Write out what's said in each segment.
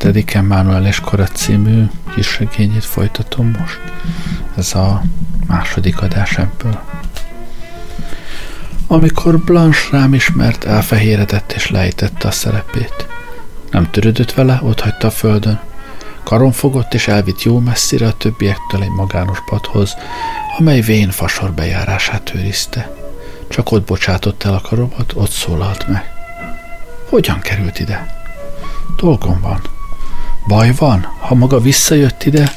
27-en és Eskora című kisregényét folytatom most. Ez a második adás ebből. Amikor Blanche rám ismert, elfehéredett és lejtette a szerepét. Nem törődött vele, ott hagyta a földön. Karon fogott és elvitt jó messzire a többiektől egy magános padhoz, amely vén fasor bejárását őrizte. Csak ott bocsátott el a karomat, ott szólalt meg. Hogyan került ide? Dolgom van, Baj van, ha maga visszajött ide?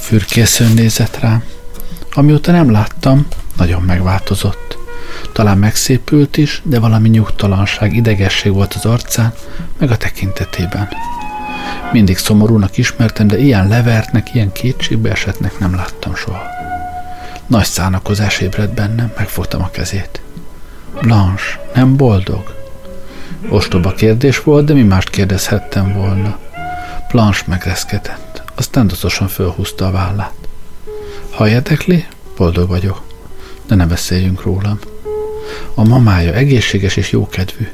Fürkészön nézett rám. Amióta nem láttam, nagyon megváltozott. Talán megszépült is, de valami nyugtalanság, idegesség volt az arcán, meg a tekintetében. Mindig szomorúnak ismertem, de ilyen levertnek, ilyen kétségbe esetnek nem láttam soha. Nagy szánakozás ébredt bennem, megfogtam a kezét. Blanche, nem boldog? Ostoba kérdés volt, de mi mást kérdezhettem volna. Blanche megreszkedett, aztán docosan fölhúzta a vállát. Ha érdekli, boldog vagyok, de ne beszéljünk rólam. A mamája egészséges és jókedvű.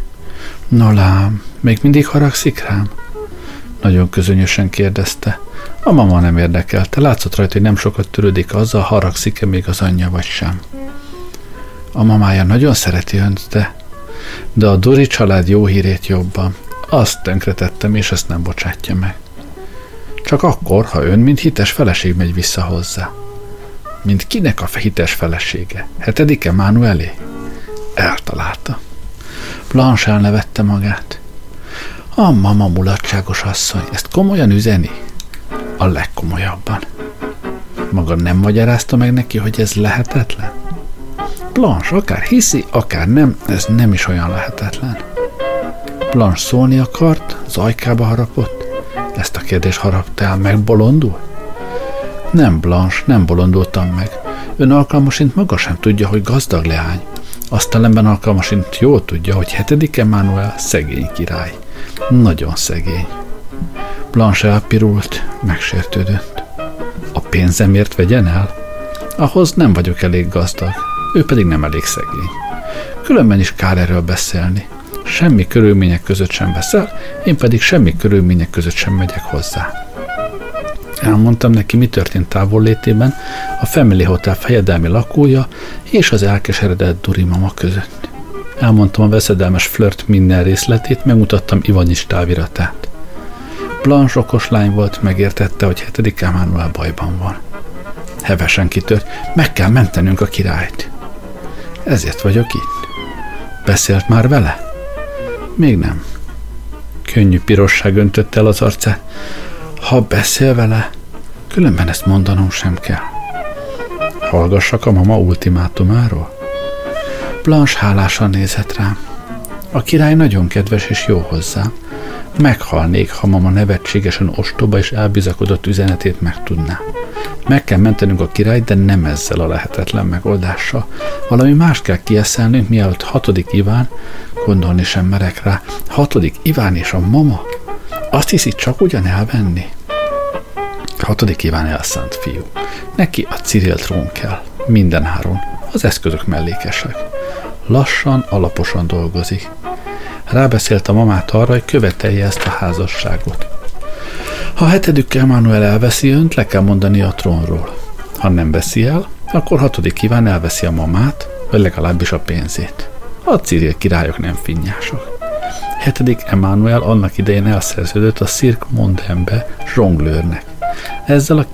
No lám, még mindig haragszik rám? Nagyon közönösen kérdezte. A mama nem érdekelte, látszott rajta, hogy nem sokat törődik azzal, haragszik-e még az anyja vagy sem. A mamája nagyon szereti önt, de de a Dori család jó hírét jobban. Azt tönkretettem, és ezt nem bocsátja meg. Csak akkor, ha ön, mint hites feleség megy vissza hozzá. Mint kinek a hites felesége? Hetedike Manuelé? Eltalálta. Blanche elnevette magát. A mama mulatságos asszony, ezt komolyan üzeni? A legkomolyabban. Maga nem magyarázta meg neki, hogy ez lehetetlen? Blanche akár hiszi, akár nem, ez nem is olyan lehetetlen. Blanche szólni akart, zajkába harapott. Ezt a kérdést harapta el, megbolondul? Nem, Blanche, nem bolondultam meg. Ön alkalmasint maga sem tudja, hogy gazdag leány. Azt ellenben alkalmasint jól tudja, hogy hetedik Emmanuel szegény király. Nagyon szegény. Blanche elpirult, megsértődött. A pénzemért vegyen el? Ahhoz nem vagyok elég gazdag ő pedig nem elég szegény. Különben is kár erről beszélni. Semmi körülmények között sem beszél, én pedig semmi körülmények között sem megyek hozzá. Elmondtam neki, mi történt távollétében a Family Hotel fejedelmi lakója és az elkeseredett Duri mama között. Elmondtam a veszedelmes flirt minden részletét, megmutattam Ivanis táviratát. Blanche okos lány volt, megértette, hogy hetedik Emmanuel bajban van. Hevesen kitört, meg kell mentenünk a királyt. Ezért vagyok itt. Beszélt már vele? Még nem. Könnyű pirosság öntött el az arcát. Ha beszél vele, különben ezt mondanom sem kell. Hallgassak a mama ultimátumáról? Blanche hálásan nézett rám. A király nagyon kedves és jó hozzá. Meghalnék, ha mama nevetségesen ostoba és elbizakodott üzenetét megtudná. Meg kell mentenünk a királyt, de nem ezzel a lehetetlen megoldással. Valami más kell kieszelnünk, mielőtt hatodik Iván, gondolni sem merek rá, hatodik Iván és a mama, azt hiszi csak ugyan elvenni? Hatodik Iván elszánt fiú. Neki a Cyril trón kell, minden háron. Az eszközök mellékesek. Lassan, alaposan dolgozik. Rábeszélt a mamát arra, hogy követelje ezt a házasságot. Ha hetedükkel Emmanuel elveszi önt, le kell mondani a trónról. Ha nem veszi el, akkor hatodik kíván elveszi a mamát, vagy legalábbis a pénzét. A Cyril királyok nem finnyások. Hetedik Emmanuel annak idején elszerződött a Cirque Mondembe zsonglőrnek. Ezzel a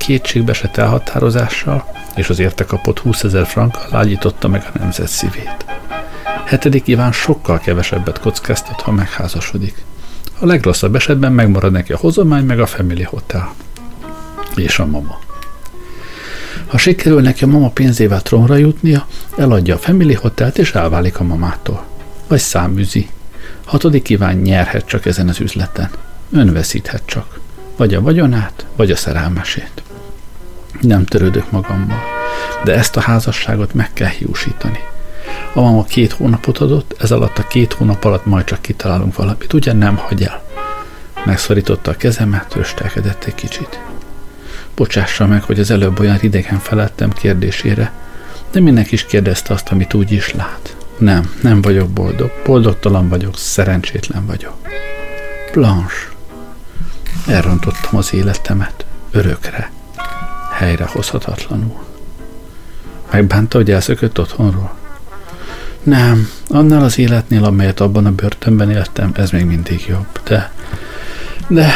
esett elhatározással és az érte kapott 20 ezer frankkal lágyította meg a nemzet szívét. Hetedik Iván sokkal kevesebbet kockáztat, ha megházasodik. A legrosszabb esetben megmarad neki a hozomány, meg a Family Hotel. És a mama. Ha sikerül neki a mama pénzével trónra jutnia, eladja a Family Hotelt és elválik a mamától. Vagy száműzi. Hatodik kíván nyerhet csak ezen az üzleten. Ön veszíthet csak. Vagy a vagyonát, vagy a szerelmesét. Nem törődök magammal, de ezt a házasságot meg kell hiúsítani. A mama két hónapot adott, ez alatt a két hónap alatt majd csak kitalálunk valamit, ugye nem hagy el. Megszorította a kezemet, röstelkedett egy kicsit. Bocsássa meg, hogy az előbb olyan idegen felettem kérdésére, de mindenki is kérdezte azt, amit úgy is lát. Nem, nem vagyok boldog. Boldogtalan vagyok, szerencsétlen vagyok. Blanche. Elrontottam az életemet. Örökre. Helyrehozhatatlanul. Megbánta, hogy elszökött otthonról? Nem, annál az életnél, amelyet abban a börtönben éltem, ez még mindig jobb. De, de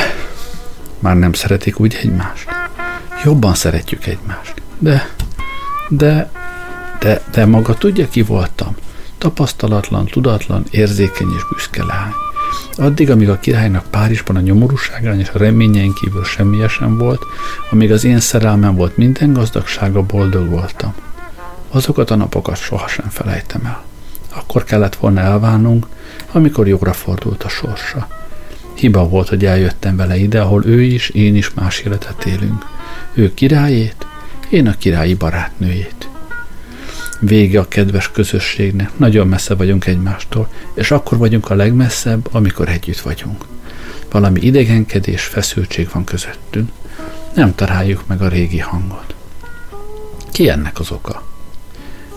már nem szeretik úgy egymást. Jobban szeretjük egymást. De, de, de, de maga tudja, ki voltam? Tapasztalatlan, tudatlan, érzékeny és büszke lány. Addig, amíg a királynak Párizsban a nyomorúságán és a reményein kívül semmi sem volt, amíg az én szerelmem volt minden gazdagsága, boldog voltam. Azokat a napokat sohasem felejtem el. Akkor kellett volna elválnunk, amikor jóra fordult a sorsa. Hiba volt, hogy eljöttem vele ide, ahol ő is, én is más életet élünk. Ő királyét, én a királyi barátnőjét. Vége a kedves közösségnek, nagyon messze vagyunk egymástól, és akkor vagyunk a legmesszebb, amikor együtt vagyunk. Valami idegenkedés, feszültség van közöttünk. Nem találjuk meg a régi hangot. Ki ennek az oka?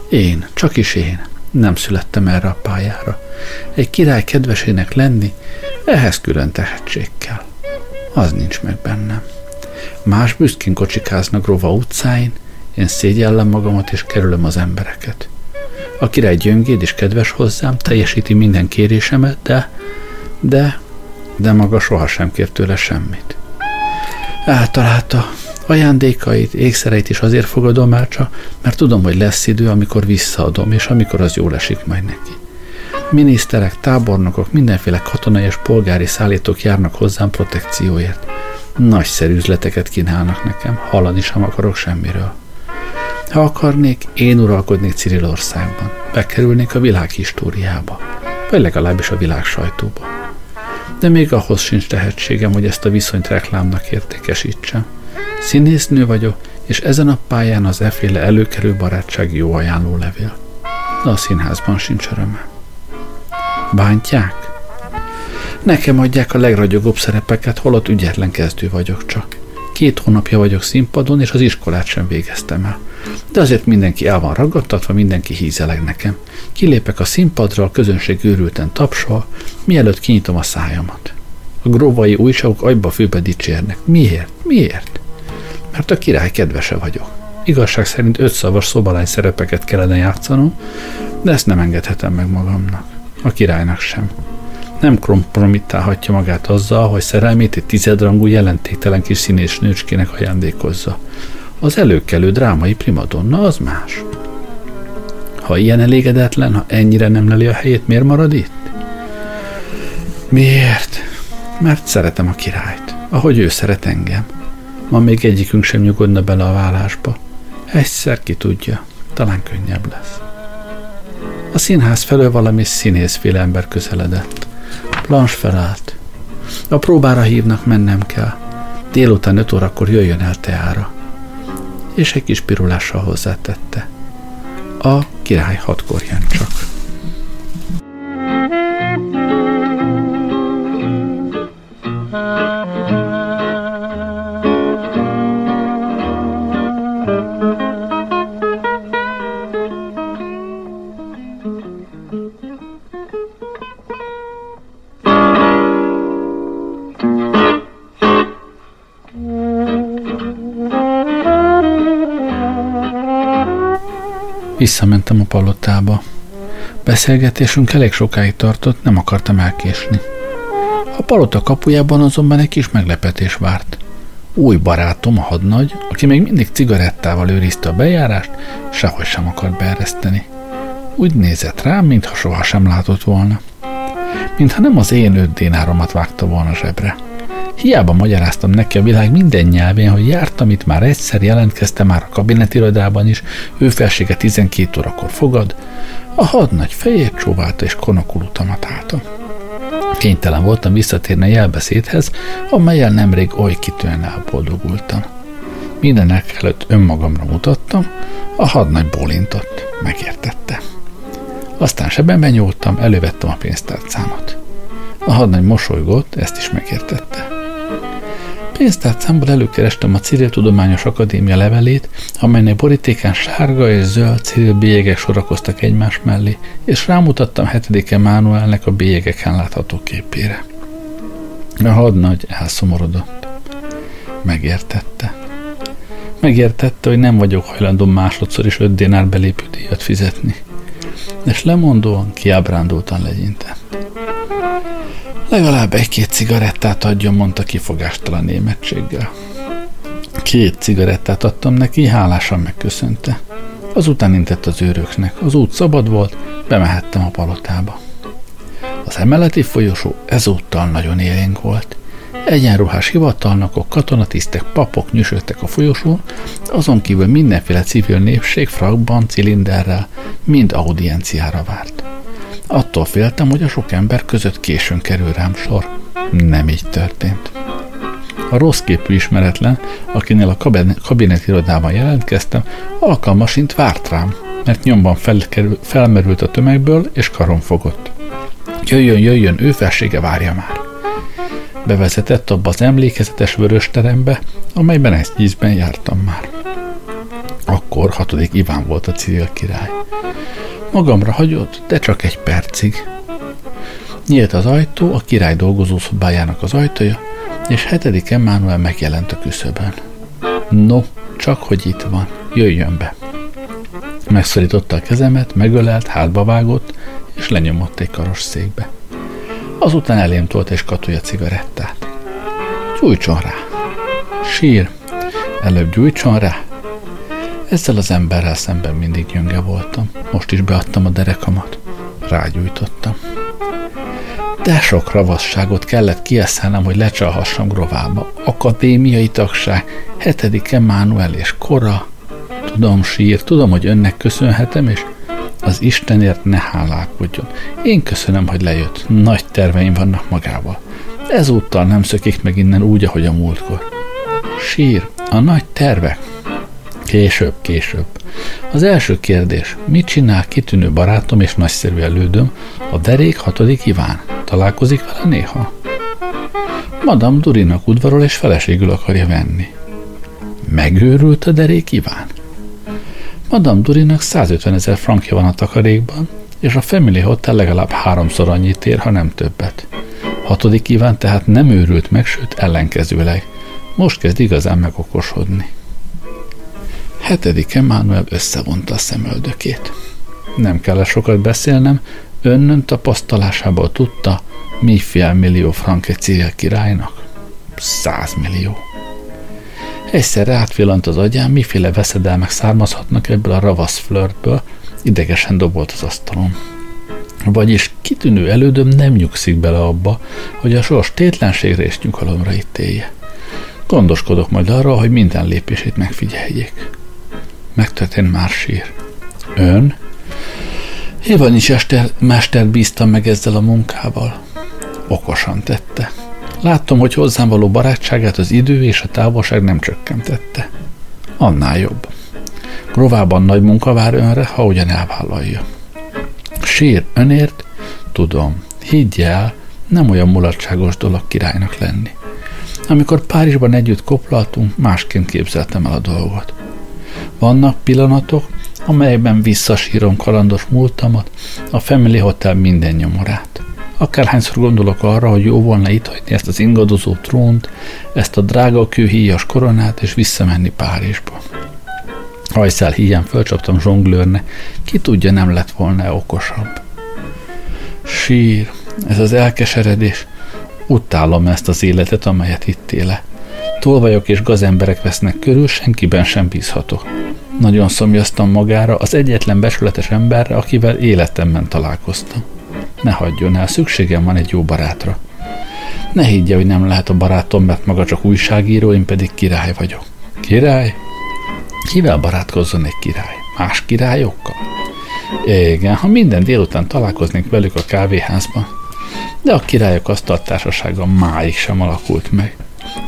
Én, csak is én. Nem születtem erre a pályára. Egy király kedvesének lenni, ehhez külön tehetség kell. Az nincs meg bennem. Más büszkén kocsikáznak Rova utcáin, én szégyellem magamat és kerülöm az embereket. A király gyöngéd és kedves hozzám, teljesíti minden kérésemet, de, de, de maga sohasem kér tőle semmit. Eltalálta, Ajándékait, ékszereit is azért fogadom el csak, mert tudom, hogy lesz idő, amikor visszaadom, és amikor az jól esik majd neki. Miniszterek, tábornokok, mindenféle katonai és polgári szállítók járnak hozzám protekcióért. Nagyszerű üzleteket kínálnak nekem, hallani sem akarok semmiről. Ha akarnék, én uralkodnék Cirilországban, bekerülnék a világ históriába, vagy legalábbis a világ sajtóba. De még ahhoz sincs tehetségem, hogy ezt a viszonyt reklámnak értékesítsem. Színésznő vagyok, és ezen a pályán az efféle előkerül barátság jó ajánló levél. De a színházban sincs öröme. Bántják? Nekem adják a legragyogóbb szerepeket, holott ügyetlen kezdő vagyok csak. Két hónapja vagyok színpadon, és az iskolát sem végeztem el. De azért mindenki el van ragadtatva, mindenki hízeleg nekem. Kilépek a színpadra, a közönség őrülten tapsol, mielőtt kinyitom a szájamat. A gróvai újságok agyba főbe dicsérnek. Miért? Miért? Mert a király kedvese vagyok. Igazság szerint ötszavas szobalány szerepeket kellene játszanom, de ezt nem engedhetem meg magamnak. A királynak sem. Nem kompromittálhatja magát azzal, hogy szerelmét egy tizedrangú jelentéktelen kis színés nőcskének ajándékozza. Az előkelő drámai primadonna az más. Ha ilyen elégedetlen, ha ennyire nem leli a helyét, miért marad itt? Miért? Mert szeretem a királyt, ahogy ő szeret engem. Ma még egyikünk sem nyugodna bele a vállásba. Egyszer ki tudja, talán könnyebb lesz. A színház felől valami színészféle ember közeledett. Blanche felállt. A próbára hívnak, mennem kell. Délután öt órakor jöjjön el teára. És egy kis pirulással hozzátette. A király hatkor jön csak. Visszamentem a palotába. Beszélgetésünk elég sokáig tartott, nem akartam elkésni. A palota kapujában azonban egy kis meglepetés várt. Új barátom, a hadnagy, aki még mindig cigarettával őrizte a bejárást, sehogy sem akart beereszteni. Úgy nézett rám, mintha soha sem látott volna. Mintha nem az én öt dénáromat vágta volna zsebre. Hiába magyaráztam neki a világ minden nyelvén, hogy jártam itt már egyszer, jelentkezte már a kabinetirodában is, ő felsége 12 órakor fogad, a hadnagy fejét csóválta és konokulutamat álltam. Kénytelen voltam visszatérni a jelbeszédhez, amelyel nemrég oly kitűen elboldogultam. Mindenek előtt önmagamra mutattam, a hadnagy bólintott, megértette. Aztán sebemben nyúltam, elővettem a pénztárcámat. A hadnagy mosolygott, ezt is megértette. Pénztárcámból előkerestem a Civil Tudományos Akadémia levelét, amelynek borítékán sárga és zöld Civil bélyegek sorakoztak egymás mellé, és rámutattam hetedike Mánuelnek a bélyegeken látható képére. A hadnagy elszomorodott. Megértette. Megértette, hogy nem vagyok hajlandó másodszor is öt dénár belépő díjat fizetni. És lemondóan, kiábrándultan legyintett. Legalább egy-két cigarettát adjon, mondta kifogástalan németséggel. Két cigarettát adtam neki, hálásan megköszönte. Azután intett az őröknek. Az út szabad volt, bemehettem a palotába. Az emeleti folyosó ezúttal nagyon élénk volt. Egyenruhás hivatalnokok, katonatisztek, papok nyüsögtek a folyosón, azon kívül mindenféle civil népség frakban, cilinderrel, mind audienciára várt. Attól féltem, hogy a sok ember között későn kerül rám sor. Nem így történt. A rossz képű ismeretlen, akinél a kabinet irodában jelentkeztem, alkalmasint várt rám, mert nyomban felkerül, felmerült a tömegből, és karon fogott. Jöjjön, jöjjön, ő felsége várja már. Bevezetett abba az emlékezetes vörös terembe, amelyben egy ízben jártam már. Akkor hatodik Iván volt a civil király. Magamra hagyott, de csak egy percig. Nyílt az ajtó, a király dolgozószobájának az ajtaja, és hetedik Emmanuel megjelent a küszöbön. No, csak hogy itt van, jöjjön be. Megszorította a kezemet, megölelt, hátba vágott, és lenyomott egy karos székbe. Azután elém tolt egy skatúja cigarettát. Gyújtson rá! Sír! Előbb gyújtson rá, ezzel az emberrel szemben mindig gyönge voltam. Most is beadtam a derekamat. Rágyújtottam. De sok ravasságot kellett kieszelnem, hogy lecsalhassam grovába. Akadémiai tagság, hetedik Emmanuel és Kora. Tudom, sír, tudom, hogy önnek köszönhetem, és az Istenért ne hálálkodjon. Én köszönöm, hogy lejött. Nagy terveim vannak magával. Ezúttal nem szökik meg innen úgy, ahogy a múltkor. Sír, a nagy tervek, Később, később. Az első kérdés. Mit csinál kitűnő barátom és nagyszerű elődöm, a derék hatodik Iván? Találkozik vele néha? Madame Durinak udvarol és feleségül akarja venni. Megőrült a derék Iván? Madame Durinak 150 ezer frankja van a takarékban, és a Family Hotel legalább háromszor annyit ér, ha nem többet. Hatodik Iván tehát nem őrült meg, sőt ellenkezőleg. Most kezd igazán megokosodni. Hetedik Emmanuel összevonta a szemöldökét. Nem kell sokat beszélnem, önnön tapasztalásából tudta, mi fél millió frank egy civil királynak? Százmillió. Egyszerre átvillant az agyán, miféle veszedelmek származhatnak ebből a ravasz flörtből, idegesen dobolt az asztalon. Vagyis kitűnő elődöm nem nyugszik bele abba, hogy a sors tétlenségre és nyugalomra ítélje. Gondoskodok majd arra, hogy minden lépését megfigyeljék megtörtént már sír. Ön? Évan is ester, mester bíztam meg ezzel a munkával. Okosan tette. Láttam, hogy hozzám való barátságát az idő és a távolság nem csökkentette. Annál jobb. Grovában nagy munka vár önre, ha ugyan elvállalja. Sír önért? Tudom. Higgy nem olyan mulatságos dolog királynak lenni. Amikor Párizsban együtt koplaltunk, másként képzeltem el a dolgot. Vannak pillanatok, amelyben visszasírom kalandos múltamat, a Family Hotel minden nyomorát. Akárhányszor gondolok arra, hogy jó volna itt hagyni ezt az ingadozó trónt, ezt a drága kőhíjas koronát, és visszamenni Párizsba. Hajszál híján fölcsaptam zsonglőrne, ki tudja, nem lett volna okosabb. Sír, ez az elkeseredés, utálom ezt az életet, amelyet itt éle. Tolvajok és gazemberek vesznek körül, senkiben sem bízhatok. Nagyon szomjaztam magára az egyetlen besületes emberre, akivel életemben találkoztam. Ne hagyjon el, szükségem van egy jó barátra. Ne higgye, hogy nem lehet a barátom, mert maga csak újságíró, én pedig király vagyok. Király? Kivel barátkozzon egy király? Más királyokkal? Igen, ha minden délután találkoznék velük a kávéházban. De a királyok asztaltársasága máig sem alakult meg.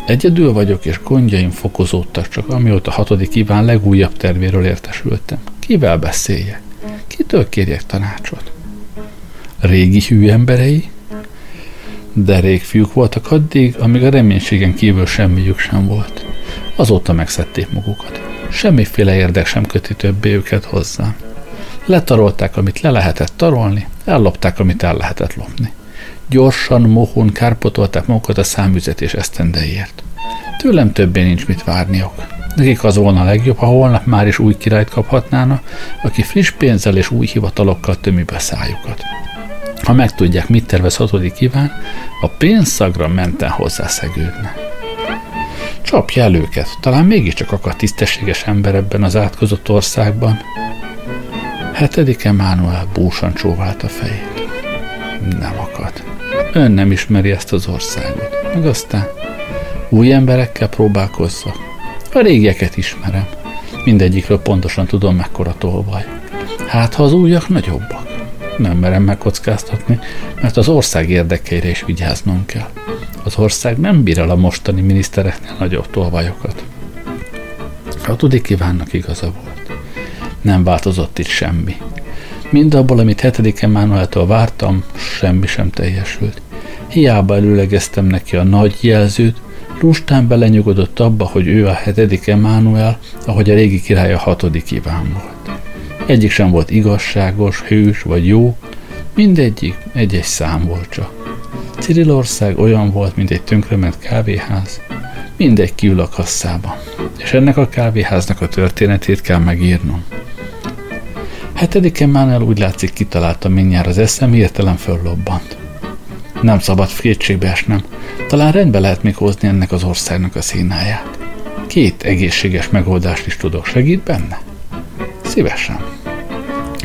Egyedül vagyok, és gondjaim fokozódtak csak, amióta a hatodik Iván legújabb tervéről értesültem. Kivel beszéljek? Kitől kérjek tanácsot? Régi hű emberei, de rég fiúk voltak addig, amíg a reménységen kívül semmiük sem volt. Azóta megszedték magukat. Semmiféle érdek sem köti többé őket hozzá. Letarolták, amit le lehetett tarolni, ellopták, amit el lehetett lopni. Gyorsan, mohón kárpotolták magukat a számüzetés esztendeiért. Tőlem többé nincs mit várniok. Nekik az volna a legjobb, ha holnap már is új királyt kaphatnána, aki friss pénzzel és új hivatalokkal tömi be szájukat. Ha megtudják, mit tervez hatodik Iván, a pénzszagra menten hozzászegődne. Csapja el őket, talán mégiscsak akar tisztességes ember ebben az átkozott országban. Hetedik Emmanuel búsan csóvált a fejét. Nem akad. Ön nem ismeri ezt az országot. Meg aztán új emberekkel próbálkozzak. A régieket ismerem. Mindegyikről pontosan tudom, mekkora tolvaj. Hát, ha az újak nagyobbak. Nem merem megkockáztatni, mert az ország érdekeire is vigyáznom kell. Az ország nem bír el a mostani minisztereknél nagyobb tolvajokat. Hatodik kívánnak igaza volt. Nem változott itt semmi. Mind abból, amit hetedik Emmanueltől vártam, semmi sem teljesült. Hiába előlegeztem neki a nagy jelzőt, lustán belenyugodott abba, hogy ő a hetedik Emmanuel, ahogy a régi király a hatodik Iván volt. Egyik sem volt igazságos, hős vagy jó, mindegyik egy-egy szám volt csak. Cirilország olyan volt, mint egy tönkrement kávéház, mindegy kiül a kasszában, és ennek a kávéháznak a történetét kell megírnom. Hetedik Emmanuel úgy látszik kitalálta mindjárt az eszem, hirtelen föllobbant. Nem szabad kétségbe esnem. Talán rendbe lehet még hozni ennek az országnak a színáját. Két egészséges megoldást is tudok. Segít benne? Szívesen.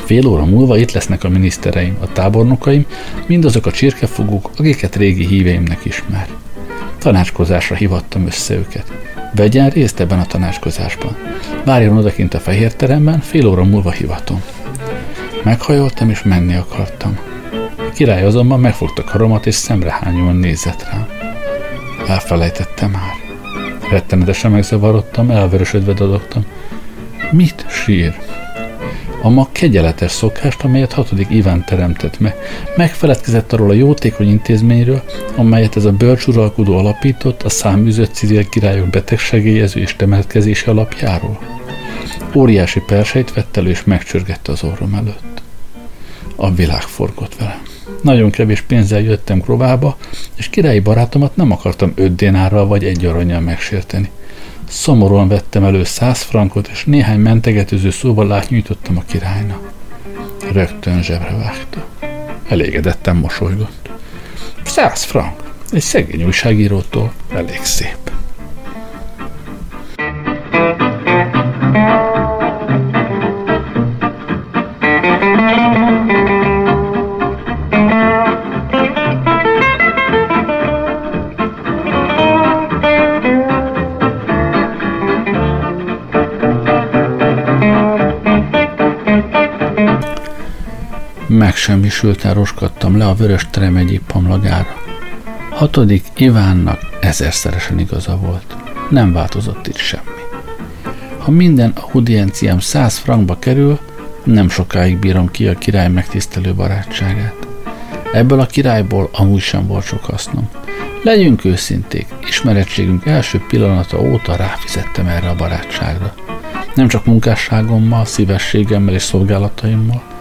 Fél óra múlva itt lesznek a minisztereim, a tábornokaim, mindazok a csirkefogók, akiket régi híveimnek ismer. Tanácskozásra hivattam össze őket. Vegyen részt ebben a tanácskozásban. Várjon odakint a fehér teremben, fél óra múlva hivatom. Meghajoltam és menni akartam. A király azonban megfogta karomat és szemrehányóan nézett rám. Elfelejtettem már. Rettenetesen megzavarodtam, elvörösödve dadogtam. Mit sír? A ma kegyeletes szokást, amelyet hatodik Iván teremtett meg. Megfeledkezett arról a jótékony intézményről, amelyet ez a bölcsuralkodó alapított a száműzött civil királyok betegsegélyező és temetkezési alapjáról. Óriási perseit vett elő és megcsörgette az orrom előtt. A világ forgott velem. Nagyon kevés pénzzel jöttem Krovába, és királyi barátomat nem akartam öt dénárral vagy egy aranyjal megsérteni. Szomorúan vettem elő száz frankot, és néhány mentegetőző szóval átnyújtottam a királynak. Rögtön zsebre vágta. Elégedetten mosolygott. Száz frank. Egy szegény újságírótól elég szép. Megsemmisülten roskadtam le a vörös terem egyik pamlagára. Hatodik Ivánnak ezerszeresen igaza volt. Nem változott itt semmi. Ha minden audienciám száz frankba kerül, nem sokáig bírom ki a király megtisztelő barátságát. Ebből a királyból amúgy sem volt sok hasznom. Legyünk őszinték, ismerettségünk első pillanata óta ráfizettem erre a barátságra. Nem csak munkásságommal, szívességemmel és szolgálataimmal,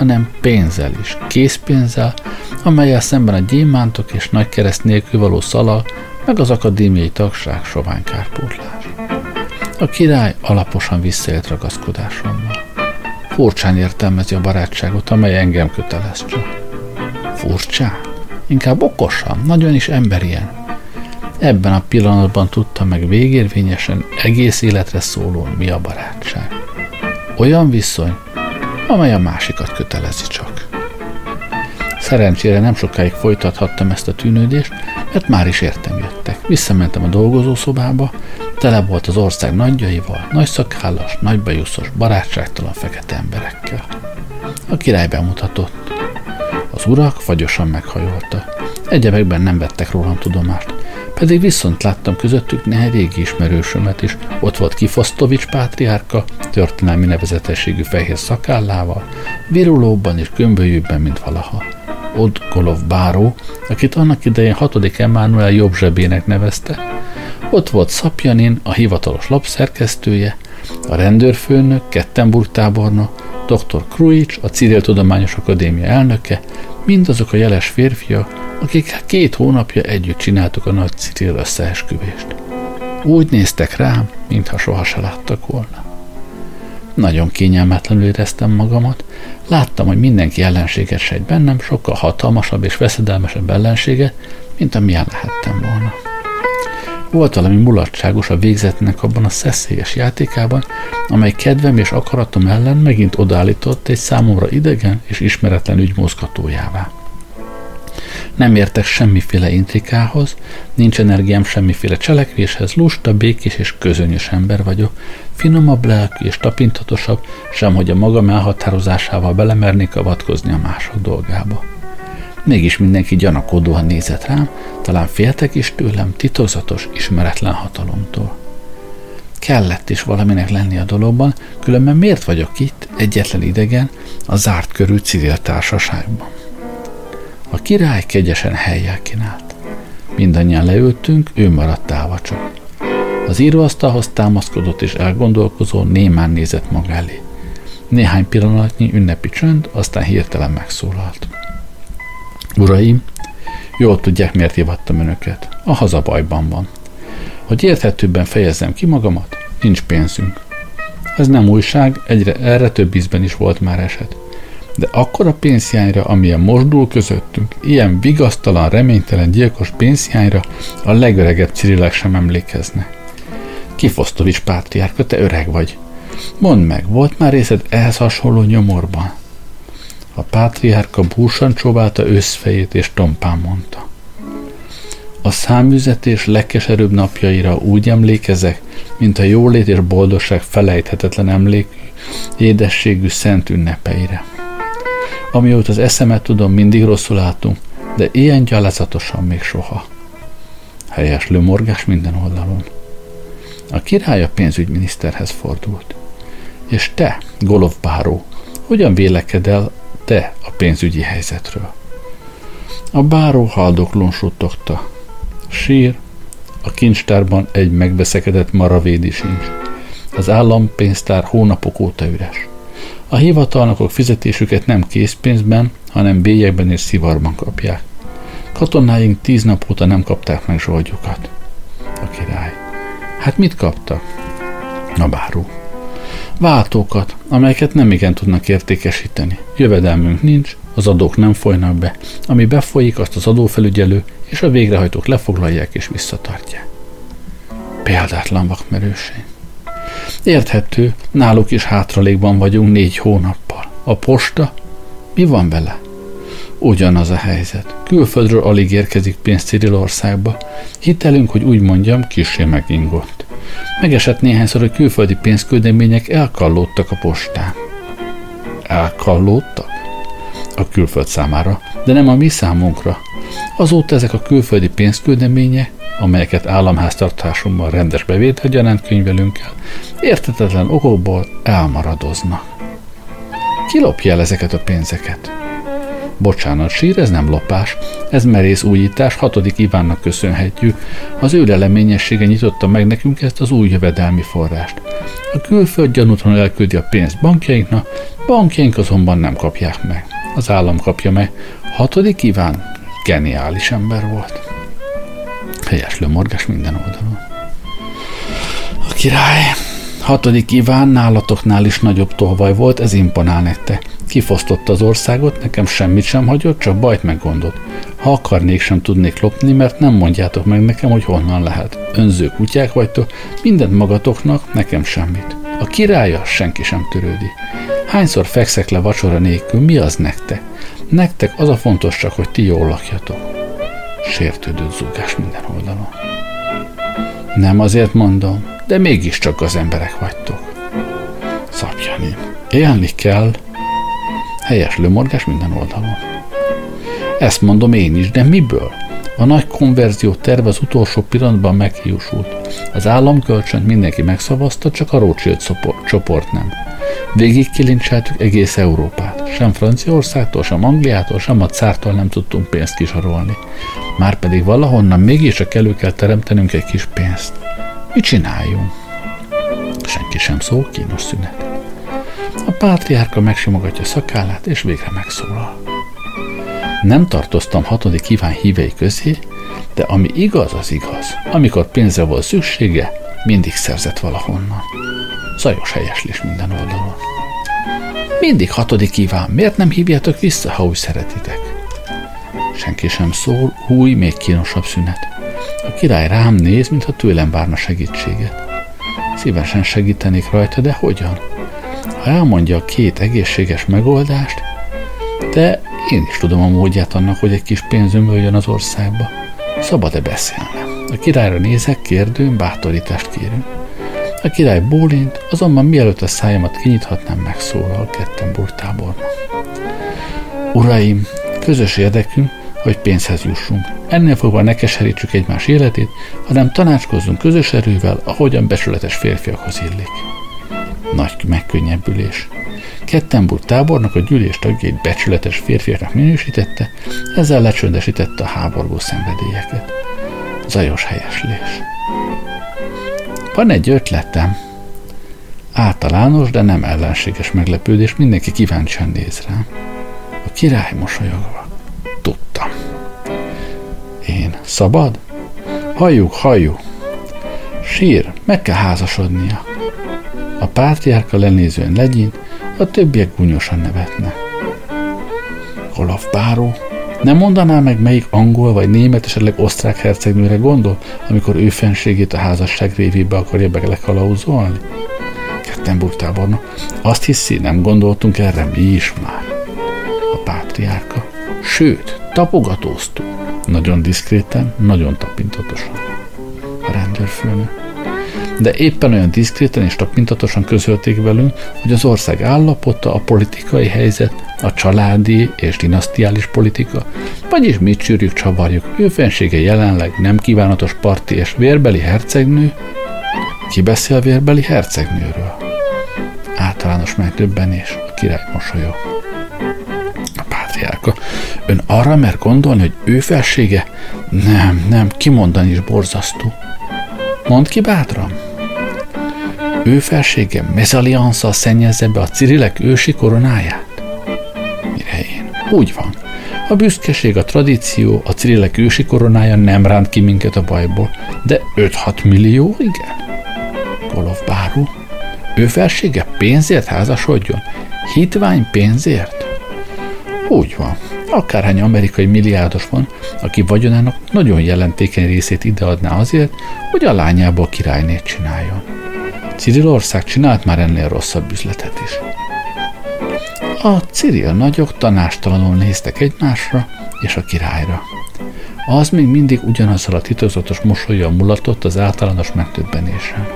hanem pénzzel is, készpénzzel, amelyel szemben a gyémántok és nagy kereszt nélkül való szalal, meg az akadémiai tagság sovány kárpótlás. A király alaposan visszaélt ragaszkodásommal. Furcsán értelmezi a barátságot, amely engem kötelez csak. Furcsán? Inkább okosan, nagyon is emberien. Ebben a pillanatban tudta meg végérvényesen egész életre szóló mi a barátság. Olyan viszony, amely a másikat kötelezi csak. Szerencsére nem sokáig folytathattam ezt a tűnődést, mert már is értem jöttek. Visszamentem a dolgozószobába, tele volt az ország nagyjaival, nagy szakállas, nagybajuszos, barátságtalan fekete emberekkel. A király bemutatott. Az urak fagyosan meghajoltak. Egyebekben nem vettek rólam tudomást. Pedig viszont láttam közöttük néhány régi ismerősömet is. Ott volt Kifosztovics pátriárka, történelmi nevezetességű fehér szakállával, virulóban és gömbölyűbben, mint valaha. Odgolov báró, akit annak idején 6. Emmanuel jobb zsebének nevezte, ott volt Szapjanin, a hivatalos lapszerkesztője, a rendőrfőnök, Kettenburg tábornok, dr. Kruics, a Civil Tudományos Akadémia elnöke, mindazok a jeles férfiak, akik két hónapja együtt csináltuk a nagy Cyril összeesküvést. Úgy néztek rám, mintha soha se láttak volna. Nagyon kényelmetlenül éreztem magamat, láttam, hogy mindenki ellenséget sejt bennem, sokkal hatalmasabb és veszedelmesebb ellensége, mint amilyen lehettem volna. Volt valami mulatságos a végzetnek abban a szeszélyes játékában, amely kedvem és akaratom ellen megint odállított egy számomra idegen és ismeretlen ügy mozgatójává. Nem értek semmiféle intrikához, nincs energiám semmiféle cselekvéshez, lusta, békés és közönyös ember vagyok, finomabb lelkű és tapintatosabb, sem hogy a magam elhatározásával belemernék avatkozni a mások dolgába. Mégis mindenki gyanakodóan nézett rám, talán féltek is tőlem titokzatos, ismeretlen hatalomtól. Kellett is valaminek lenni a dologban, különben miért vagyok itt, egyetlen idegen, a zárt körű civil társaságban? A király kegyesen helyjel kínált. Mindannyian leültünk, ő maradt állva csak. Az íróasztalhoz támaszkodott és elgondolkozó némán nézett maga elé. Néhány pillanatnyi ünnepi csönd, aztán hirtelen megszólalt. Uraim, jól tudják, miért hívattam önöket. A haza bajban van. Hogy érthetőbben fejezzem ki magamat, nincs pénzünk. Ez nem újság, egyre erre több ízben is volt már eset. De akkor a pénzhiányra, amilyen mosdul közöttünk, ilyen vigasztalan, reménytelen gyilkos pénzhiányra a legöregebb cirilek sem emlékezne. Kifosztovics pátriárka, te öreg vagy. Mondd meg, volt már részed ehhez hasonló nyomorban? A pátriárka búsan csóválta összfejét és tompán mondta. A számüzetés legkeserűbb napjaira úgy emlékezek, mint a jólét és boldogság felejthetetlen emlékű, édességű szent ünnepeire. Amióta az eszemet tudom, mindig rosszul álltunk, de ilyen gyalázatosan még soha. Helyes lőmorgás minden oldalon. A király a pénzügyminiszterhez fordult. És te, Golov báró, hogyan vélekedel te a pénzügyi helyzetről? A báró haldoklón suttogta. Sír, a kincstárban egy megbeszekedett maravédi sincs. Az állampénztár hónapok óta üres. A hivatalnokok fizetésüket nem készpénzben, hanem bélyekben és szivarban kapják. Katonáink tíz nap óta nem kapták meg zsoldjukat. A király. Hát mit kaptak? A báró. Váltókat, amelyeket nem igen tudnak értékesíteni. Jövedelmünk nincs, az adók nem folynak be. Ami befolyik, azt az adófelügyelő és a végrehajtók lefoglalják és visszatartják. Példátlan vakmerőség. Érthető, náluk is hátralékban vagyunk négy hónappal. A posta? Mi van vele? Ugyanaz a helyzet. Külföldről alig érkezik pénz Cirilországba. Hitelünk, hogy úgy mondjam, kissé megingott. Megesett néhányszor, hogy külföldi pénzküldemények elkallódtak a postán. Elkallódtak? A külföld számára, de nem a mi számunkra. Azóta ezek a külföldi pénzküldemények amelyeket államháztartásunkban rendes bevétel gyanánt könyvelünk el, értetetlen okokból elmaradoznak. Ki lopja el ezeket a pénzeket? Bocsánat, sír, ez nem lopás, ez merész újítás, hatodik Ivánnak köszönhetjük. Az ő leleményessége nyitotta meg nekünk ezt az új jövedelmi forrást. A külföld gyanútlanul elküldi a pénzt bankjainknak, bankjaink azonban nem kapják meg. Az állam kapja meg. Hatodik Iván geniális ember volt. Helyeslő morgás minden oldalon. A király, hatodik Iván nálatoknál is nagyobb tolvaj volt, ez imponál nektek. Kifosztotta az országot, nekem semmit sem hagyott, csak bajt meg gondot. Ha akarnék, sem tudnék lopni, mert nem mondjátok meg nekem, hogy honnan lehet. Önző kutyák vagytok, mindent magatoknak, nekem semmit. A királya senki sem törődi. Hányszor fekszek le vacsora nélkül, mi az nektek? Nektek az a fontos csak, hogy ti jól lakjatok sértődött zúgás minden oldalon. Nem azért mondom, de mégiscsak az emberek vagytok. Szapjani. Élni kell. Helyes lőmorgás minden oldalon. Ezt mondom én is, de miből? A nagy konverzió terve az utolsó pillanatban meghiúsult. Az államkölcsönt mindenki megszavazta, csak a Rothschild csoport nem. Végig kilincseltük egész Európát. Sem Franciaországtól, sem Angliától, sem a cártól nem tudtunk pénzt kisarolni. Márpedig valahonnan mégiscsak elő kell teremtenünk egy kis pénzt. Mit csináljunk? Senki sem szól, kínos szünet. A pátriárka megsimogatja szakállát, és végre megszólal. Nem tartoztam hatodik kíván hívei közé, de ami igaz, az igaz. Amikor pénzre volt szüksége, mindig szerzett valahonnan. Zajos helyeslés minden oldalon. Mindig hatodik kíván, miért nem hívjátok vissza, ha úgy szeretitek? Senki sem szól, új, még kínosabb szünet. A király rám néz, mintha tőlem várna segítséget. Szívesen segítenék rajta, de hogyan? Ha elmondja a két egészséges megoldást, de én is tudom a módját annak, hogy egy kis pénzöm jön az országba. Szabad-e beszélnem? A királyra nézek, kérdőn, bátorítást kérünk. A király bólint, azonban mielőtt a szájamat kinyithatnám, megszólal Kettenburg tábornok. Uraim, közös érdekünk, hogy pénzhez jussunk. Ennél fogva ne keserítsük egymás életét, hanem tanácskozzunk közös erővel, ahogyan becsületes férfiakhoz illik. Nagy megkönnyebbülés. Kettenburg tábornak a gyűlés tagjait becsületes férfiaknak minősítette, ezzel lecsöndesítette a háborgó szenvedélyeket. Zajos helyeslés. Van egy ötletem. Általános, de nem ellenséges meglepődés, mindenki kíváncsian néz rám. A király mosolyogva. Tudtam. Én. Szabad? Halljuk, halljuk. Sír, meg kell házasodnia. A pátriárka lenézően legyint, a többiek gúnyosan nevetnek. Olaf Báró, nem mondaná meg, melyik angol vagy német, esetleg osztrák hercegnőre gondol, amikor ő fenségét a házasság révébe akarja beglekalauzolni? Kettenburg tábornok, azt hiszi, nem gondoltunk erre mi is már. A pátriárka. Sőt, tapogatóztuk. Nagyon diszkréten, nagyon tapintatosan. A rendőrfőnök de éppen olyan diszkréten és tapintatosan közölték velünk, hogy az ország állapota, a politikai helyzet, a családi és dinasztiális politika, vagyis mit csűrjük, csavarjuk, ő fensége jelenleg nem kívánatos parti és vérbeli hercegnő, ki beszél vérbeli hercegnőről? Általános megdöbbenés, a király mosolyog. A pátriárka, ön arra mer gondolni, hogy ő felsége? Nem, nem, kimondani is borzasztó. Mondd ki bátran. Ő felsége mezalianszal szennyezze be a cirilek ősi koronáját? Mire én? Úgy van. A büszkeség, a tradíció, a cirilek ősi koronája nem ránt ki minket a bajból, de 5-6 millió, igen. Golov Báró, ő felsége pénzért házasodjon? Hitvány pénzért? Úgy van. Akárhány amerikai milliárdos van, aki vagyonának nagyon jelentékeny részét ideadná azért, hogy a lányából királynét csináljon. Cirilország csinált már ennél rosszabb üzletet is. A Ciril nagyok tanástalanul néztek egymásra és a királyra. Az még mindig ugyanazzal a titokzatos mosolyjal mulatott az általános megtöbbenésen.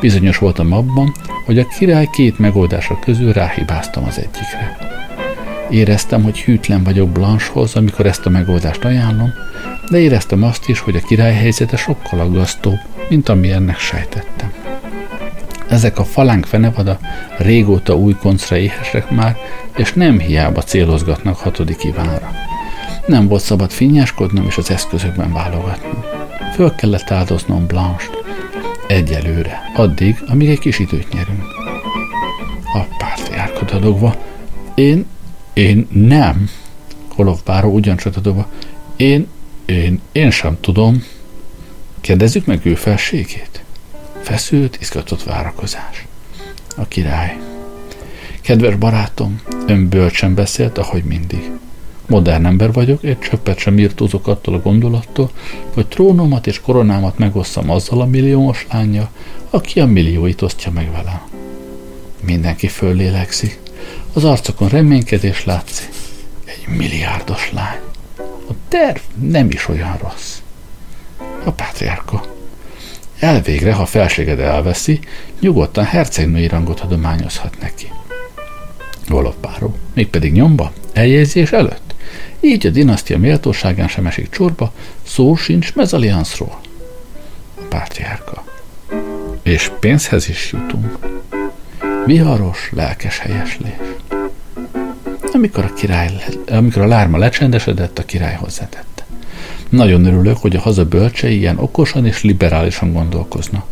Bizonyos voltam abban, hogy a király két megoldása közül ráhibáztam az egyikre. Éreztem, hogy hűtlen vagyok Blanchehoz, amikor ezt a megoldást ajánlom, de éreztem azt is, hogy a király helyzete sokkal aggasztóbb, mint ami ennek sejtettem. Ezek a falánk fenevada régóta új koncra éhesek már, és nem hiába célozgatnak hatodik Ivánra. Nem volt szabad finnyáskodnom és az eszközökben válogatnom. Föl kellett áldoznom Blanche-t. Egyelőre, addig, amíg egy kis időt nyerünk. A pártjárkod adogva. Én, én nem. Kolov báró ugyancsak adogva. Én, én, én sem tudom. Kérdezzük meg ő felségét. Feszült, izgatott várakozás. A király. Kedves barátom, ön bölcsen beszélt, ahogy mindig. Modern ember vagyok, egy csöppet sem írtózok attól a gondolattól, hogy trónomat és koronámat megosszam azzal a milliómos lánya, aki a millióit osztja meg velem. Mindenki föllélegzik. Az arcokon reménykedés látszik. Egy milliárdos lány. A terv nem is olyan rossz. A pátriárka. Elvégre, ha felséged elveszi, nyugodtan hercegnői rangot adományozhat neki. Golopáró, mégpedig nyomba, eljegyzés előtt. Így a dinasztia méltóságán sem esik csorba, szó sincs mezalianszról. A pártjárka. És pénzhez is jutunk. Viharos, lelkes helyeslés. Amikor a, király, amikor a lárma lecsendesedett, a király hozzátette. Nagyon örülök, hogy a haza bölcsei ilyen okosan és liberálisan gondolkoznak.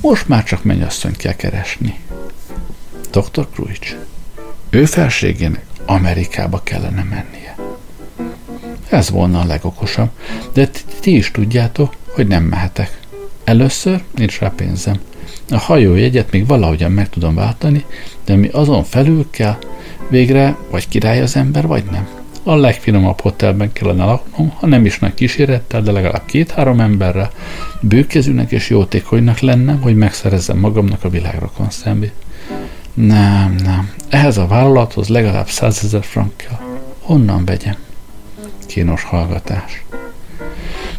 Most már csak mennyasszonyt kell keresni. Dr. Cruich, ő felségének Amerikába kellene mennie. Ez volna a legokosabb, de ti is tudjátok, hogy nem mehetek. Először nincs rá pénzem. A hajójegyet még valahogyan meg tudom váltani, de mi azon felül kell, végre vagy király az ember, vagy nem. A legfinomabb hotelben kellene laknom, ha nem is nagy kísérettel, de legalább két-három emberrel, bőkezűnek és jótékonynak lenne, hogy megszerezzem magamnak a világrokon szembi. Nem, nem. Ehhez a vállalathoz legalább százezer frank kell. Honnan vegyem? Kínos hallgatás.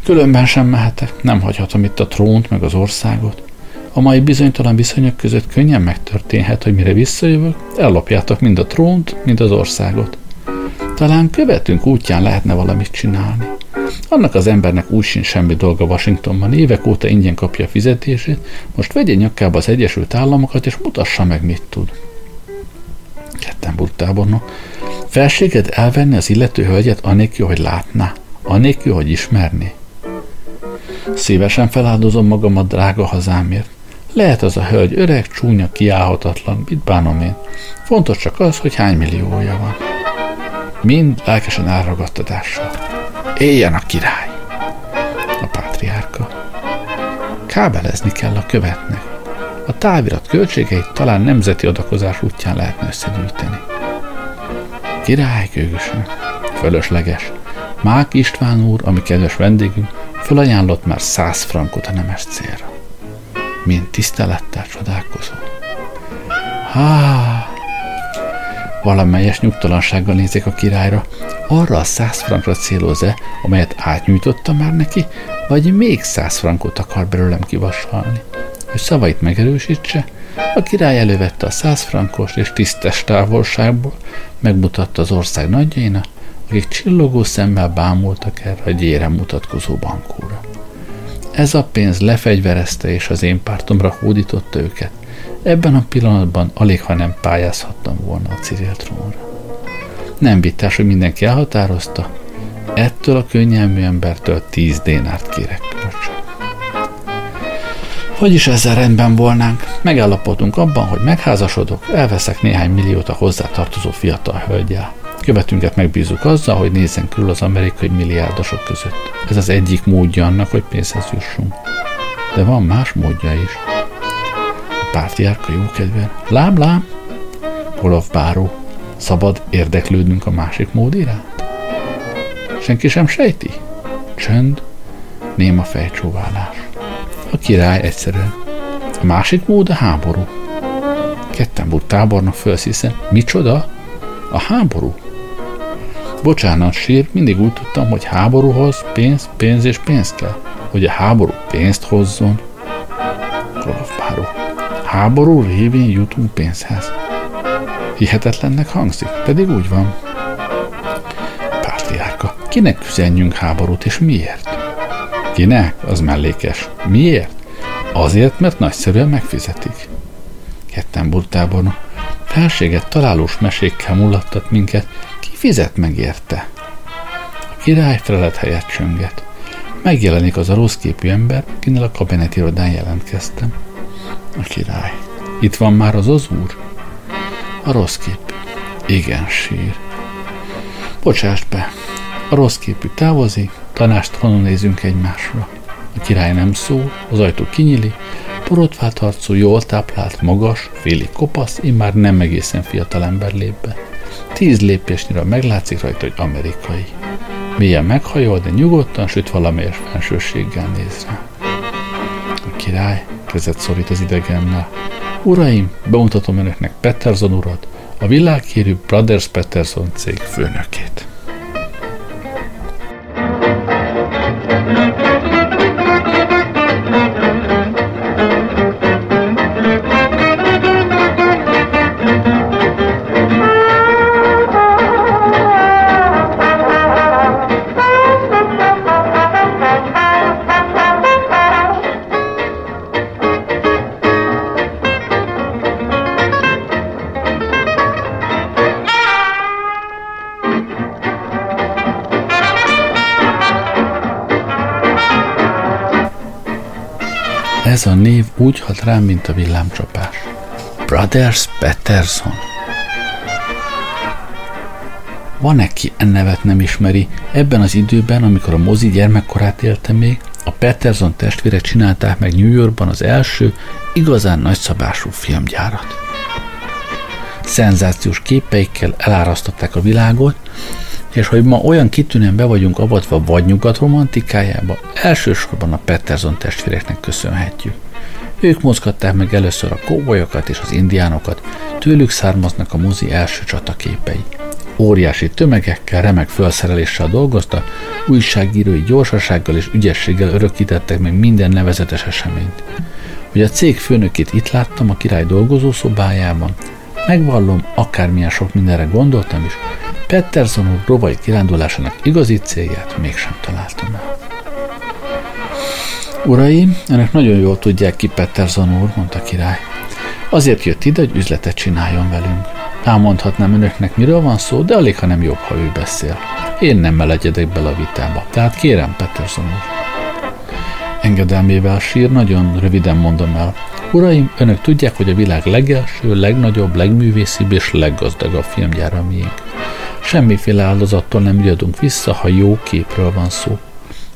Különben sem mehetek, nem hagyhatom itt a trónt meg az országot. A mai bizonytalan viszonyok között könnyen megtörténhet, hogy mire visszajövök, ellopjátok mind a trónt, mind az országot. Talán követünk útján lehetne valamit csinálni. Annak az embernek úgy sincs semmi dolga Washingtonban, évek óta ingyen kapja a fizetését, most vegye nyakába az Egyesült Államokat, és mutassa meg, mit tud. Ketten tábornok. Felséged elvenni az illető hölgyet anélkül, hogy látná, anélkül, hogy ismerni. Szívesen feláldozom magam a drága hazámért. Lehet az a hölgy öreg, csúnya, kiállhatatlan, mit bánom én. Fontos csak az, hogy hány milliója van. Mind lelkesen elragadtatással. Éljen a király! A pátriárka. Kábelezni kell a követnek. A távirat költségeit talán nemzeti adakozás útján lehetne összegyűjteni. Király gőgösen. Fölösleges. Mák István úr, ami kedves vendégünk, fölajánlott már száz frankot a nemes célra. Mint tisztelettel csodálkozó. Há, valamelyes nyugtalansággal nézik a királyra, arra a száz frankra céloz-e, amelyet átnyújtotta már neki, vagy még száz frankot akar belőlem kivasalni. Hogy szavait megerősítse, a király elővette a száz frankos és tisztes távolságból, megmutatta az ország nagyjainak, akik csillogó szemmel bámultak erre a gyére mutatkozó bankóra. Ez a pénz lefegyverezte és az én pártomra hódította őket. Ebben a pillanatban alig, ha nem pályázhattam volna a Cyril trónra. Nem vitás, hogy mindenki elhatározta, ettől a könnyelmű embertől tíz dénárt kérek kölcsön. Vagyis ezzel rendben volnánk. Megállapodunk abban, hogy megházasodok, elveszek néhány milliót a hozzátartozó fiatal hölgyel. Követünket megbízunk azzal, hogy nézzen körül az amerikai milliárdosok között. Ez az egyik módja annak, hogy pénzhez jussunk. De van más módja is. A pártjárka jókedven. Lám, lám! Olaf báró. Szabad érdeklődnünk a másik mód iránt? Senki sem sejti? Csönd, néma fejcsóválás. A király egyszerűen. A másik mód a háború. Kettenburg tábornok fölsziszen. Micsoda? A háború? Bocsánat, sír, mindig úgy tudtam, hogy háborúhoz pénz, pénz és pénz kell. Hogy a háború pénzt hozzon. Báró. Háború révén jutunk pénzhez. Hihetetlennek hangzik, pedig úgy van. Pártiárka. Kinek üzenjünk háborút, és miért? Kinek? Az mellékes. Miért? Azért, mert nagyszerűen megfizetik. Ketten burtábornok. Felséget találós mesékkel mulattat minket, fizet meg érte? A király felelet helyett csönget. Megjelenik az a rossz képű ember, akinél a kabinetirodán jelentkeztem. A király. Itt van már az az úr? A rossz kép. Igen, sír. Bocsást be. A rossz képű távozik, tanástalanul nézünk egymásra. A király nem szól, az ajtó kinyíli, borotvált arcú, jól táplált, magas, félig kopasz, immár nem egészen fiatal ember lép be. Tíz lépésnyire meglátszik rajta, hogy amerikai. Milyen meghajol, de nyugodtan, sőt valamelyes fensőséggel néz rá. A király kezet szorít az idegennel. Uraim, bemutatom önöknek Peterson urat, a világhírű Brothers Peterson cég főnökét. A név úgy hat rám, mint a villámcsapás. Brothers Peterson. Van ki e nevet nem ismeri? Ebben az időben, amikor a mozi gyermekkorát élte még, a Peterson testvérek csinálták meg New Yorkban az első, igazán nagyszabású filmgyárat. Szenzációs képeikkel elárasztották a világot, és hogy ma olyan kitűnően be vagyunk avatva vagy nyugat romantikájába, elsősorban a Peterson testvéreknek köszönhetjük. Ők mozgatták meg először a kóbolyokat és az indiánokat, tőlük származnak a mozi első csataképei. Óriási tömegekkel, remek felszereléssel dolgoztak, újságírói gyorsasággal és ügyességgel örökítettek meg minden nevezetes eseményt. Hogy a cég főnökét itt láttam a király dolgozószobájában, megvallom, akármilyen sok mindenre gondoltam is, Pettersson úr rovai kirándulásának igazi célját mégsem találtam el. Uraim, önök nagyon jól tudják ki Pettersson úr, mondta király. Azért jött ide, hogy üzletet csináljon velünk. Elmondhatnám önöknek, miről van szó, de alig, ha nem jobb, ha ő beszél. Én nem melegyedek bele a vitába, tehát kérem, Pettersson úr. Engedelmével sír, nagyon röviden mondom el. Uraim, önök tudják, hogy a világ legelső, legnagyobb, legművészibb és leggazdagabb filmgyára miénk. Semmiféle áldozattól nem ügyadunk vissza, ha jó képről van szó.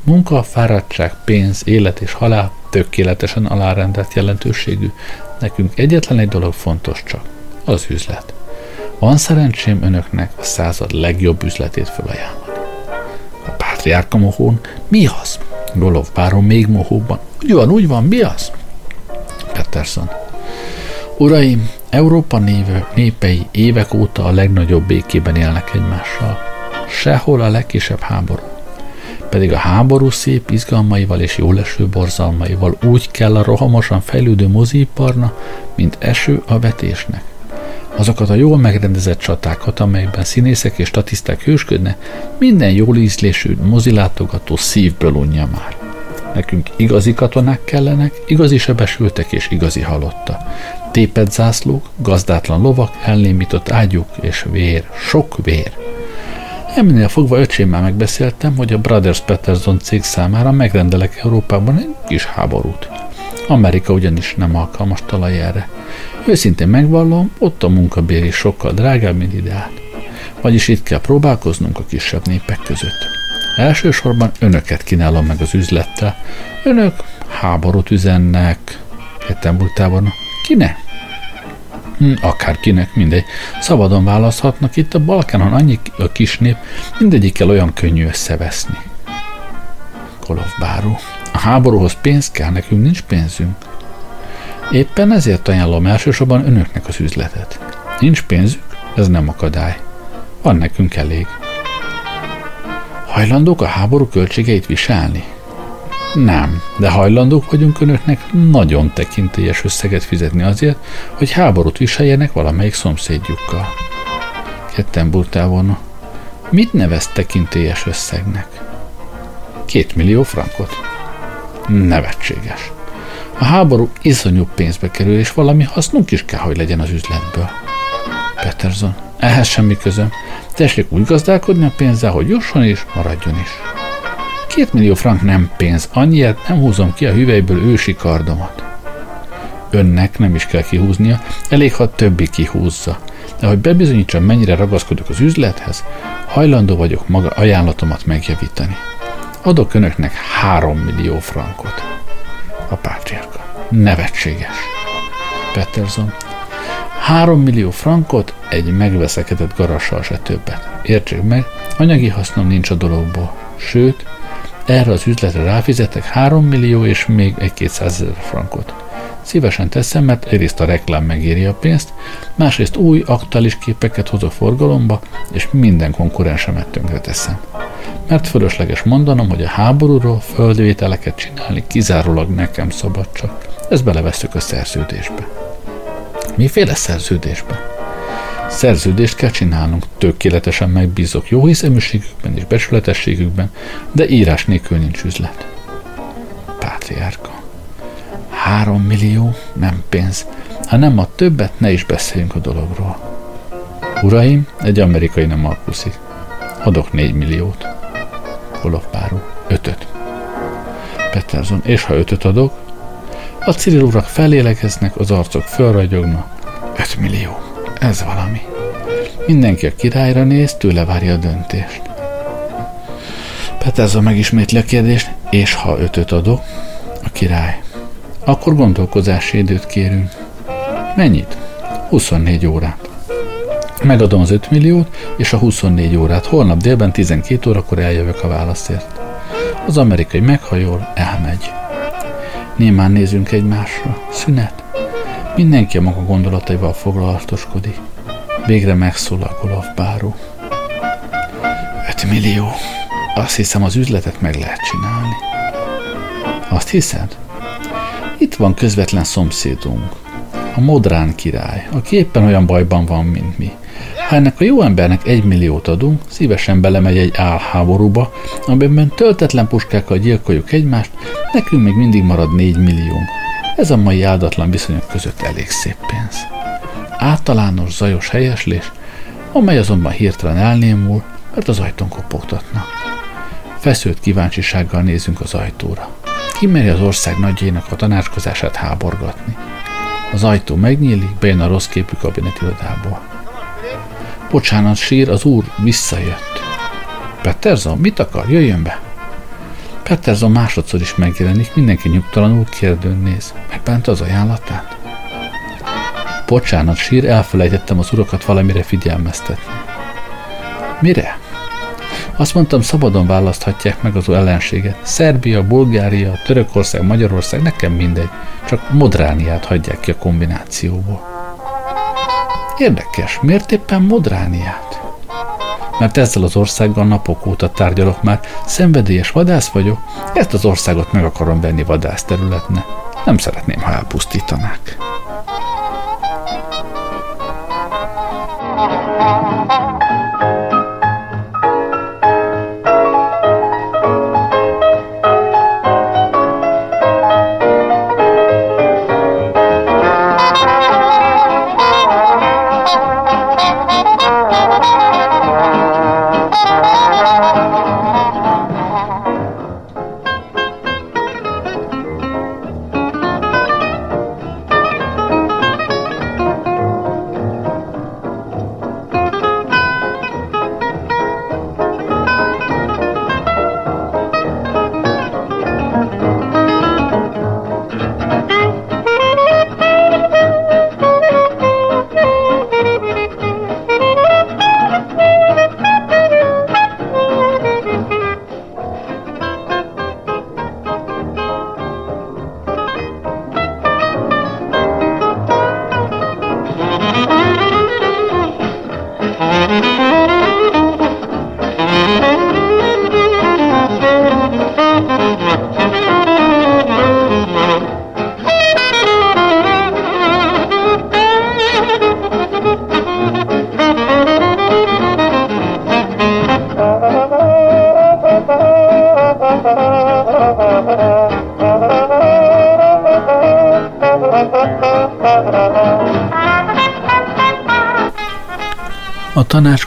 Munka, fáradtság, pénz, élet és halál tökéletesen alárendelt jelentőségű. Nekünk egyetlen egy dolog fontos csak, az üzlet. Van szerencsém önöknek a század legjobb üzletét felajánlani. A pátriárka mohón, mi az? Golov párom még mohóban. Úgy van, úgy van, mi az? Peterson. Uraim, Európa néve, népei évek óta a legnagyobb békében élnek egymással. Sehol a legkisebb háború. Pedig a háború szép izgalmaival és jóleső borzalmaival úgy kell a rohamosan fejlődő moziiparna, mint eső a vetésnek. Azokat a jól megrendezett csatákat, amelyekben színészek és statiszták hősködnek, minden jól ízlésű mozilátogató szívből unja már. Nekünk igazi katonák kellenek, igazi sebesültek és igazi halotta. Tépet zászlók, gazdátlan lovak, elnémított ágyuk és vér, sok vér. Eminél fogva öcsémmel megbeszéltem, hogy a Brothers Peterson cég számára megrendelek Európában egy kis háborút. Amerika ugyanis nem alkalmas talaj erre. Őszintén megvallom, ott a munkabér is sokkal drágább, mint ide át. Vagyis itt kell próbálkoznunk a kisebb népek között. Elsősorban önöket kínálom meg az üzlettel. Önök háborút üzennek, Kettenburgtában. Kinek? Hm, akárkinek, mindegy. Szabadon választhatnak itt a Balkánon annyi a kis nép, mindegyikkel olyan könnyű összeveszni. Kolov Báró. A háborúhoz pénz kell, nekünk nincs pénzünk. Éppen ezért ajánlom elsősorban önöknek az üzletet. Nincs pénzük, ez nem akadály. Van nekünk elég. Hajlandók a háború költségeit viselni? Nem, de hajlandók vagyunk önöknek nagyon tekintélyes összeget fizetni azért, hogy háborút viseljenek valamelyik szomszédjukkal. Ketten burtál Mit nevez tekintélyes összegnek? Két millió frankot. Nevetséges. A háború iszonyú pénzbe kerül, és valami hasznunk is kell, hogy legyen az üzletből. Peterson, ehhez semmi közöm. Tessék úgy gazdálkodni a pénzzel, hogy jusson és maradjon is. Két millió frank nem pénz, annyiért nem húzom ki a hüvelyből ősi kardomat. Önnek nem is kell kihúznia, elég, ha többi kihúzza. De hogy bebizonyítsam, mennyire ragaszkodok az üzlethez, hajlandó vagyok maga ajánlatomat megjavítani. Adok önöknek három millió frankot. A pátriárka. Nevetséges. Peterson. Három millió frankot egy megveszekedett garassal se többet. Értsék meg, anyagi hasznom nincs a dologból. Sőt, erre az üzletre ráfizetek 3 millió és még egy 200 ezer frankot. Szívesen teszem, mert egyrészt a reklám megéri a pénzt, másrészt új, aktuális képeket hoz a forgalomba, és minden konkurensemet tönkre teszem. Mert fölösleges mondanom, hogy a háborúról földvételeket csinálni kizárólag nekem szabad csak. Ezt belevesztük a szerződésbe. Miféle szerződésbe? Szerződést kell csinálnunk, tökéletesen megbízok jó hiszeműségükben és becsületességükben, de írás nélkül nincs üzlet. Pátriárka. Három millió, nem pénz. Ha nem a többet, ne is beszéljünk a dologról. Uraim, egy amerikai nem alkuszik. Adok négy milliót. Olof Báró. Ötöt. Peterson. És ha ötöt adok? A Cyril urak felélegeznek, az arcok fölragyognak. 5 millió. Ez valami. Mindenki a királyra néz, tőle várja a döntést. Peterza megismétli a kérdést, és ha ötöt adok, a király, akkor gondolkozási időt kérünk. Mennyit? 24 órát. Megadom az 5 milliót és a 24 órát. Holnap délben 12 órakor eljövök a válaszért. Az amerikai meghajol, elmegy. Némán nézünk egymásra. Szünet. Mindenki a maga gondolataival foglalatoskodik. Végre megszólal Golov báró. 5 millió. Azt hiszem, az üzletet meg lehet csinálni. Azt hiszed? Itt van közvetlen szomszédunk, a Modrán király, aki éppen olyan bajban van, mint mi. Ha ennek a jó embernek egy milliót adunk, szívesen belemegy egy álháborúba, amiben töltetlen puskákkal gyilkoljuk egymást, nekünk még mindig marad négy milliónk. Ez a mai áldatlan viszonyok között elég szép pénz. Általános zajos helyeslés, amely azonban hirtelen elnémul, mert az ajtón kopogtatnak. Feszült kíváncsisággal nézünk az ajtóra. Kimeri az ország nagyjainak a tanácskozását háborgatni. Az ajtó megnyílik, bejön a rossz képű kabinetirodából. Bocsánat, sír, az úr visszajött. Peterson, mit akar? Jöjjön be! Peterson másodszor is megjelenik, mindenki nyugtalanul kérdőn néz. Megbánta az ajánlatát? Bocsánat, sír, elfelejtettem az urakat valamire figyelmeztetni. Mire? Azt mondtam, szabadon választhatják meg az ellenséget. Szerbia, Bulgária, Törökország, Magyarország, nekem mindegy. Csak Modrániát hagyják ki a kombinációból. Érdekes, miért éppen Modrániát? Mert ezzel az országgal napok óta tárgyalok már, szenvedélyes vadász vagyok, ezt az országot meg akarom venni vadász területne. Nem szeretném, ha elpusztítanák.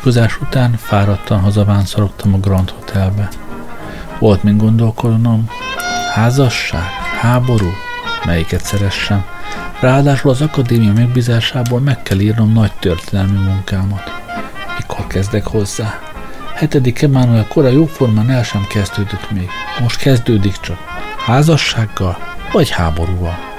Tanácskozás után fáradtan hazavánszorogtam a Grand Hotelbe. Volt mint gondolkodnom, házasság, háború, melyiket szeressem. Ráadásul az akadémia megbízásából meg kell írnom nagy történelmi munkámat. Mikor kezdek hozzá? Hetedik Emmanuel kora jóformán el sem kezdődött még. Most kezdődik csak. Házassággal vagy háborúval?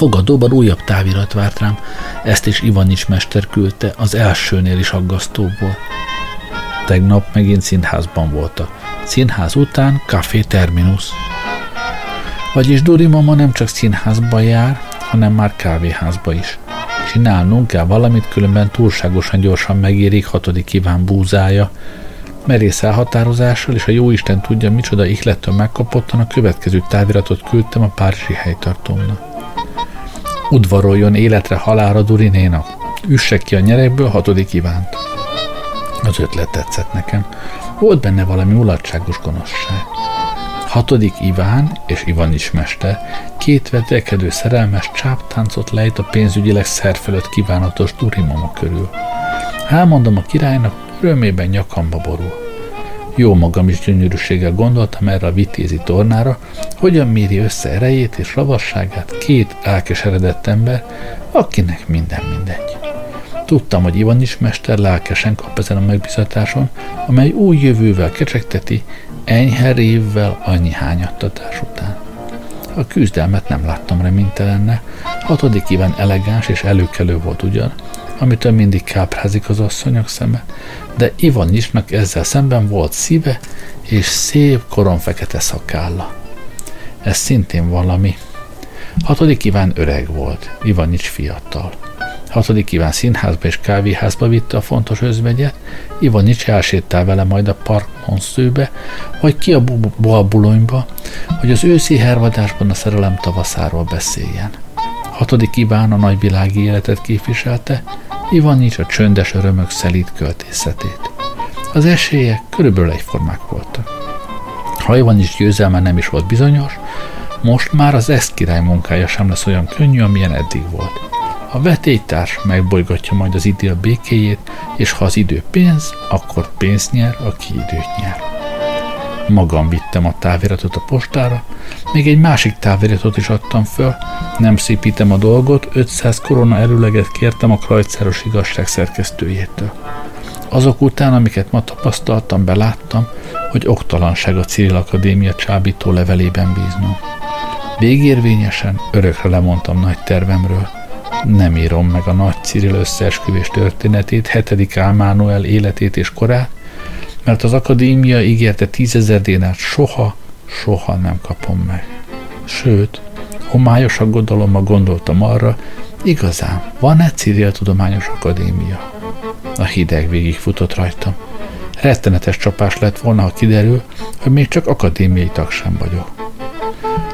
Fogadóban újabb távirat várt rám, ezt is Ivanics mester küldte, az elsőnél is aggasztó volt. Tegnap megint színházban voltak. Színház után Café Terminus. Vagyis Duri mama nem csak színházba jár, hanem már kávéházba is. Csinálnunk kell valamit, különben túlságosan gyorsan megérik hatodik Iván búzája, merész elhatározással, és a jóisten tudja, micsoda ihlettől megkapottan a következő táviratot küldtem a Párizsi helytartómnak. Udvaroljon életre halára Durinénak. Üsse ki a nyerekből hatodik Ivánt. Az ötlet tetszett nekem. Volt benne valami mulatságos gonoszság. Hatodik Iván és Ivan is mester két vetekedő szerelmes csáptáncot lejt a pénzügyileg szerfelött kívánatos Durimama körül. Elmondom a királynak, örömében nyakamba borul. Jó magam is gyönyörűséggel gondoltam erre a vitézi tornára, hogyan méri össze erejét és ravasságát két elkeseredett ember, akinek minden mindegy. Tudtam, hogy Ivanis mester lelkesen kap ezen a megbizatáson, amely új jövővel kecsegteti, enyhe révvel annyi hányattatás után. A küzdelmet nem láttam reménytelenne, hatodik Iván elegáns és előkelő volt ugyan, amitől mindig káprázik az asszonyok szeme, de Ivanisnak ezzel szemben volt szíve és szép koron fekete szakálla. Ez szintén valami. Hatodik Iván öreg volt, Ivanics fiatal. Hatodik Iván színházba és kávéházba vitte a fontos özvegyet, Ivanics elsétál vele majd a park monszőbe, vagy ki a bulonyba, hogy az őszi hervadásban a szerelem tavaszáról beszéljen. Hatodik Iván a nagyvilági életet képviselte, Ivanics a csöndes örömök szelít költészetét. Az esélyek körülbelül egyformák voltak. Ha Ivanics győzelme nem is volt bizonyos, most már az ezt király munkája sem lesz olyan könnyű, amilyen eddig volt. A vetélytárs megbolygatja majd az idő békéjét, és ha az idő pénz, akkor pénzt nyer, aki időt nyer. Magam vittem a táviratot a postára, még egy másik táviratot is adtam föl, nem szépítem a dolgot, 500 korona előleget kértem a krajcáros igazság szerkesztőjétől. Azok után, amiket ma tapasztaltam, beláttam, hogy oktalanság a Cyril Akadémia csábító levelében bíznom. Végérvényesen örökre lemondtam nagy tervemről. Nem írom meg a nagy Cyril összeesküvés történetét, hetedik Álmánoel életét és korát, mert az akadémia ígérte tízezer dénárt soha, soha nem kapom meg. Sőt, homályos aggodalommal gondoltam arra, igazán, van-e Cyril Tudományos Akadémia? A hideg végig futott rajtam. Rettenetes csapás lett volna, ha kiderül, hogy még csak akadémiai tag sem vagyok.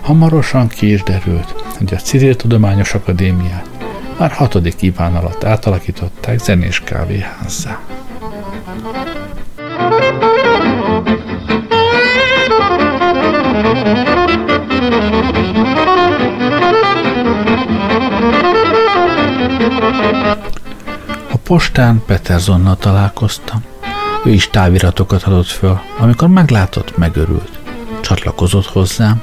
Hamarosan ki is derült, hogy a Cyril Tudományos Akadémiát már hatodik Iván alatt átalakították zenés kávéházzá. A postán Petersonnal találkoztam. Ő is táviratokat adott föl. Amikor meglátott, megörült. Csatlakozott hozzám.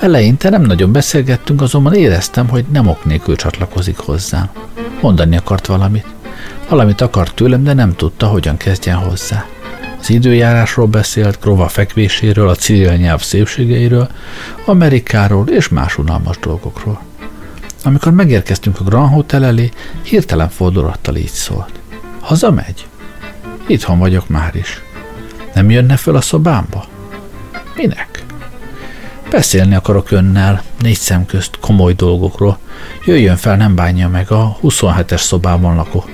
Eleinte nem nagyon beszélgettünk, azonban éreztem, hogy nem ok nélkül csatlakozik hozzám. Mondani akart valamit. Valamit akart tőlem, de nem tudta, hogyan kezdjen hozzá. Az időjárásról beszélt, Grova fekvéséről, a civil nyelv szépségeiről, Amerikáról és más unalmas dolgokról. Amikor megérkeztünk a Grand Hotel elé, hirtelen fordulattal így szólt. Hazamegy? Itthon vagyok már is. Nem jönne föl a szobámba? Minek? Beszélni akarok önnel, négy szem közt, komoly dolgokról. Jöjjön fel, nem bánja meg, a 27-es szobában lakó.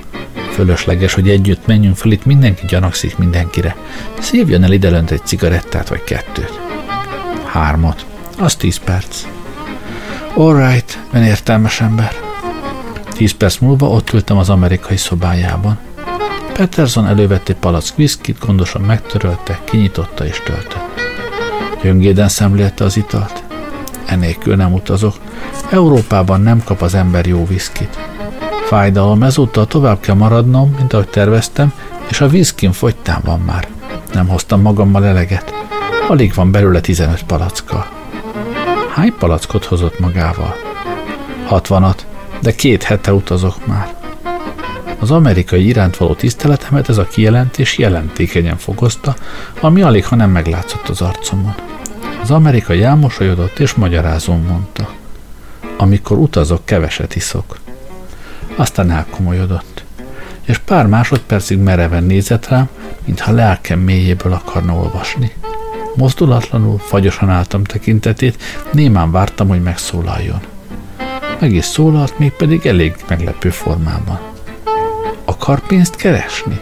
Fölösleges, hogy együtt menjünk fel, itt mindenki gyanakszik mindenkire. Szívjon el ide lönt egy cigarettát vagy kettőt. Hármat. Az tíz perc. Alright, ön értelmes ember. Tíz perc múlva ott ültem az amerikai szobájában. Peterson elővett egy palack viszkit, gondosan megtörölte, kinyitotta és töltött. Gyöngéden szemlélte az italt. Enélkül nem utazok. Európában nem kap az ember jó viszkit. Fájdalom, ezúttal tovább kell maradnom, mint ahogy terveztem, és a viszkin fogytán van már. Nem hoztam magammal eleget. Alig van belőle 15 palacka. Hány palackot hozott magával? Hatvanat, de két hete utazok már. Az amerikai iránt való tiszteletemet ez a kijelentés jelentékenyen fokozta, ami alig, ha nem meglátszott az arcomon. Az amerikai elmosolyodott és magyarázón mondta. Amikor utazok, keveset iszok. Aztán elkomolyodott, és pár másodpercig mereven nézett rám, mintha lelkem mélyéből akarna olvasni. Mozdulatlanul, fagyosan álltam tekintetét, némán vártam, hogy megszólaljon. Meg is szólalt, mégpedig elég meglepő formában. Akar pénzt keresni?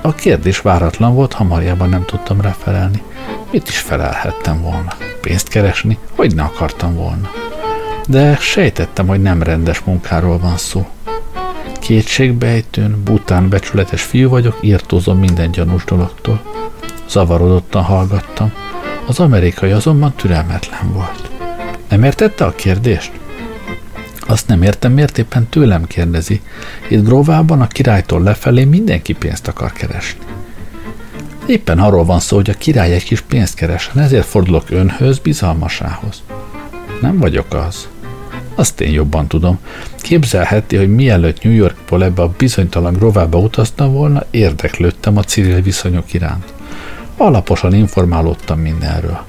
A kérdés váratlan volt, hamarjában nem tudtam refelelni. Mit is felelhettem volna? Pénzt keresni? Hogy ne akartam volna? De sejtettem, hogy nem rendes munkáról van szó. Kétségbejtőn, bután becsületes fiú vagyok, írtózom minden gyanús dologtól. Zavarodottan hallgattam. Az amerikai azonban türelmetlen volt. Nem értette a kérdést? Azt nem értem, miért éppen tőlem kérdezi. Itt Gróvában a királytól lefelé mindenki pénzt akar keresni. Éppen arról van szó, hogy a király egy kis pénzt keresen, ezért fordulok önhöz, bizalmasához. Nem vagyok az. Azt én jobban tudom. Képzelheti, hogy mielőtt New Yorkból ebbe a bizonytalan rovába utaztam volna, érdeklődtem a Cyril viszonyok iránt. Alaposan informálódtam mindenről.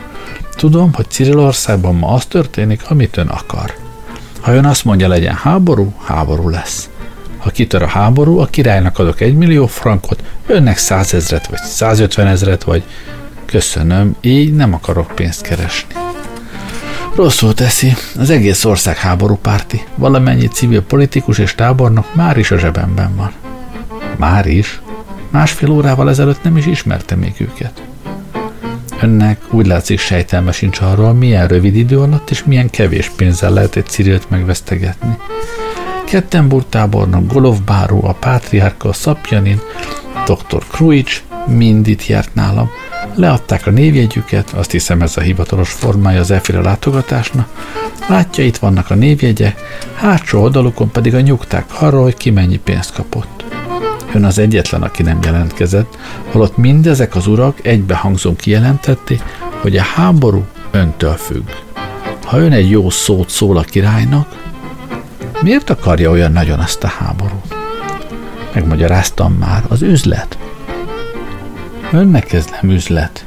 Tudom, hogy Cirilországban ma az történik, amit ön akar. Ha ön azt mondja, legyen háború, háború lesz. Ha kitör a háború, a királynak adok egy millió frankot, önnek százezret, vagy százötven ezret, vagy köszönöm, így nem akarok pénzt keresni. Rosszul teszi, az egész ország háborúpárti, valamennyi civil politikus és tábornok már is a zsebemben van. Már is? Másfél órával ezelőtt nem is ismerte még őket. Önnek úgy látszik sejtelme sincs arról, milyen rövid idő alatt és milyen kevés pénzzel lehet egy Cirilt megvesztegetni. Kettenburg tábornok, Golov a Pátriárka, a Szapjanin, dr. Kruics mind itt járt nálam. Leadták a névjegyüket, azt hiszem ez a hivatalos formája az elféle látogatásnak. Látja, itt vannak a névjegyek, hátsó oldalukon pedig a nyugták arról, hogy ki mennyi pénzt kapott. Ön az egyetlen, aki nem jelentkezett, holott mindezek az urak egybehangzón kijelentették, hogy a háború öntől függ. Ha ön egy jó szót szól a királynak, miért akarja olyan nagyon azt a háborút? Megmagyaráztam már, az üzlet. Önnek ez nem üzlet.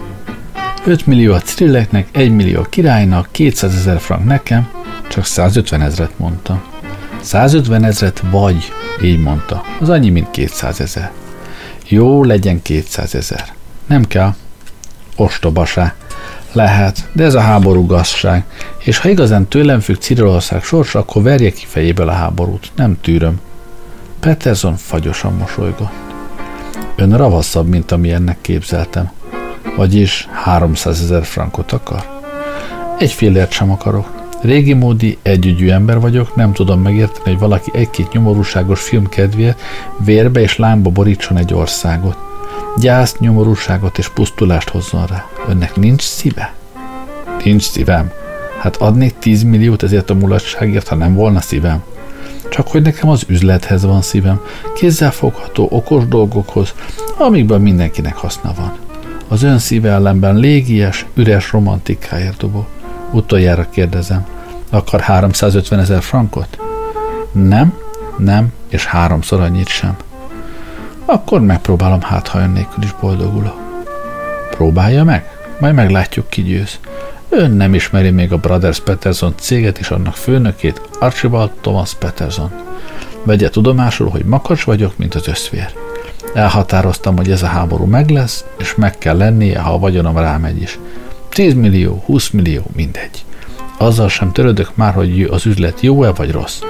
5 millió a Cilleknek, 1 millió a királynak, 200 ezer frank nekem, csak 150 ezret mondtam. 150 ezret vagy, így mondta. Az annyi, mint 200 ezer. Jó, legyen 200 ezer. Nem kell. Ostobaság. Lehet, de ez a háború gazság, és ha igazán tőlem függ Cirilország sorsa, akkor verje ki fejéből a háborút. Nem tűröm. Peterson fagyosan mosolygott. Ön ravaszabb, mint ami ennek képzeltem. Vagyis 300 ezer frankot akar? Egy fillért sem akarok. Régi módi, együgyű ember vagyok, nem tudom megérteni, hogy valaki egy-két nyomorúságos film kedvéért vérbe és lámba borítson egy országot. Gyászt, nyomorúságot és pusztulást hozzon rá. Önnek nincs szíve? Nincs szívem. Hát adnék 10 milliót ezért a mulatságért, ha nem volna szívem. Csak hogy nekem az üzlethez van szívem, kézzelfogható, okos dolgokhoz, amikben mindenkinek haszna van. Az ön szíve ellenben légies, üres romantikáért dobok. Utoljára kérdezem, akar 350 ezer frankot? Nem, nem, és háromszor annyit sem. Akkor megpróbálom, hát ha ön nélkül is boldogulok. Próbálja meg, majd meglátjuk, ki győz. Ön nem ismeri még a Brothers Peterson céget és annak főnökét, Archibald Thomas Peterson. Vegye tudomásul, hogy makacs vagyok, mint az összvér. Elhatároztam, hogy ez a háború meg lesz, és meg kell lennie, ha a vagyonom rámegy is. 10 millió, 20 millió, mindegy. Azzal sem törődök már, hogy az üzlet jó-e vagy rossz.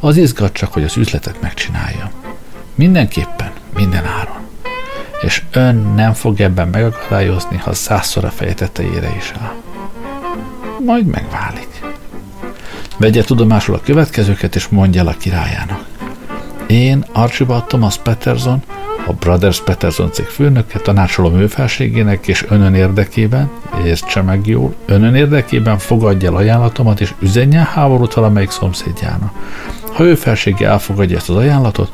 Az izgat csak, hogy az üzletet megcsinálja. Mindenképpen, minden áron. És ön nem fog ebben megakadályozni, ha százszor a feje tetejére is áll. Majd megválik. Vegye tudomásul a következőket, és mondja el a királyának. Én, Archibald Thomas Peterson, a Brothers Peterson cég főnöke, tanácsolom ő felségének és önön érdekében, értse meg jól, önön érdekében fogadja el ajánlatomat és üzenjen háborút valamelyik szomszédjának. Ha ő felsége elfogadja ezt az ajánlatot,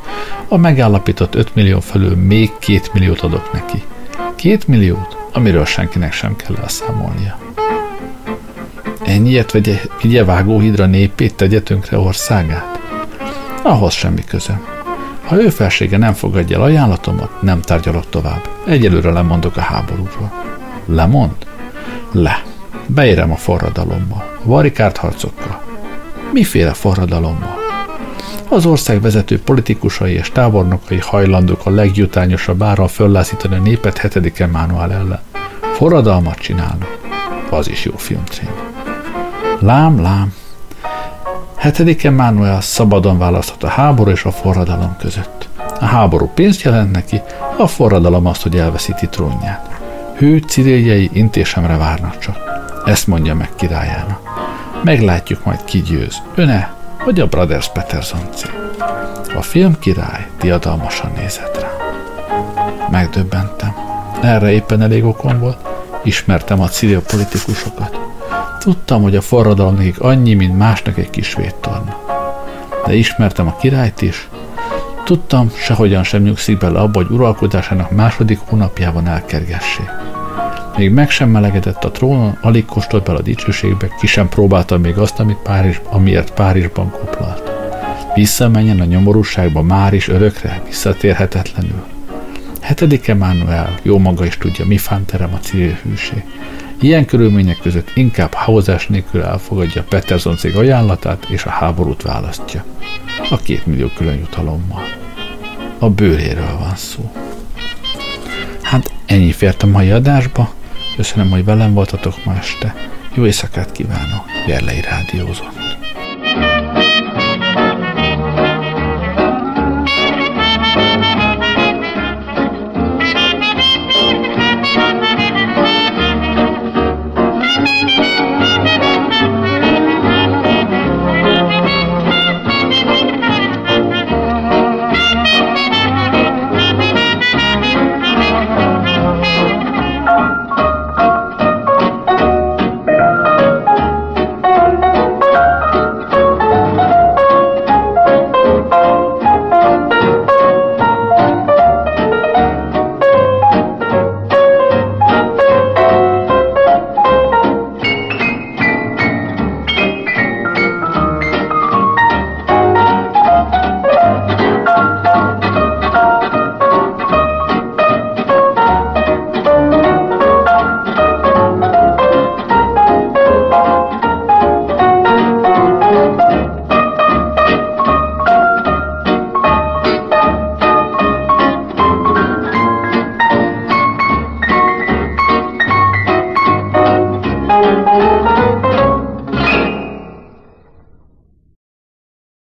a megállapított 5 millió felül még 2 milliót adok neki. 2 milliót, amiről senkinek sem kell elszámolnia. Ennyiért vegye, vigye vágóhidra népét, tegye tönkre országát? Ahhoz semmi közöm. Ha ő felsége nem fogadja el ajánlatomat, nem tárgyalok tovább. Egyelőre lemondok a háborúról. Lemond? Le. Beérem a forradalommal. Varikárt harcokkal. Miféle forradalommal? Az ország vezető politikusai és tábornokai hajlandók a legjutányosabb áron föllázítani a népet hetedik Emmanuel ellen. Forradalmat csinálnak. Az is jó filmcím. Lám, lám, Hetediken Manuel szabadon választhat a háború és a forradalom között. A háború pénzt jelent neki, a forradalom azt, hogy elveszíti trónját. Hű ciriljei intésemre várnak csak. Ezt mondja meg királyának. Meglátjuk majd ki győz, öne vagy a Brothers Peterson cég. A film király diadalmasan nézett rá. Megdöbbentem. Erre éppen elég okom volt. Ismertem a civil politikusokat. Tudtam, hogy a forradalom nekik annyi, mint másnak egy kis védtorna. De ismertem a királyt is. Tudtam, sehogyan sem nyugszik bele abba, hogy uralkodásának második hónapjában elkergessé. Még meg sem melegedett a trónon, alig kóstolt bele a dicsőségbe, ki sem próbálta még azt, amit Párizs, amiért Párizsban koplalt. Visszamenjen a nyomorúságba már is örökre, visszatérhetetlenül. Hetedik Emmanuel, jó maga is tudja, mi fánterem a civil hűség. Ilyen körülmények között inkább havozás nélkül elfogadja Peterson cég ajánlatát és a háborút választja. A két millió külön jutalommal. A bőréről van szó. Hát ennyi fért a mai adásba. Köszönöm, hogy velem voltatok ma este. Jó éjszakát kívánok. Gerlei Rádiózott.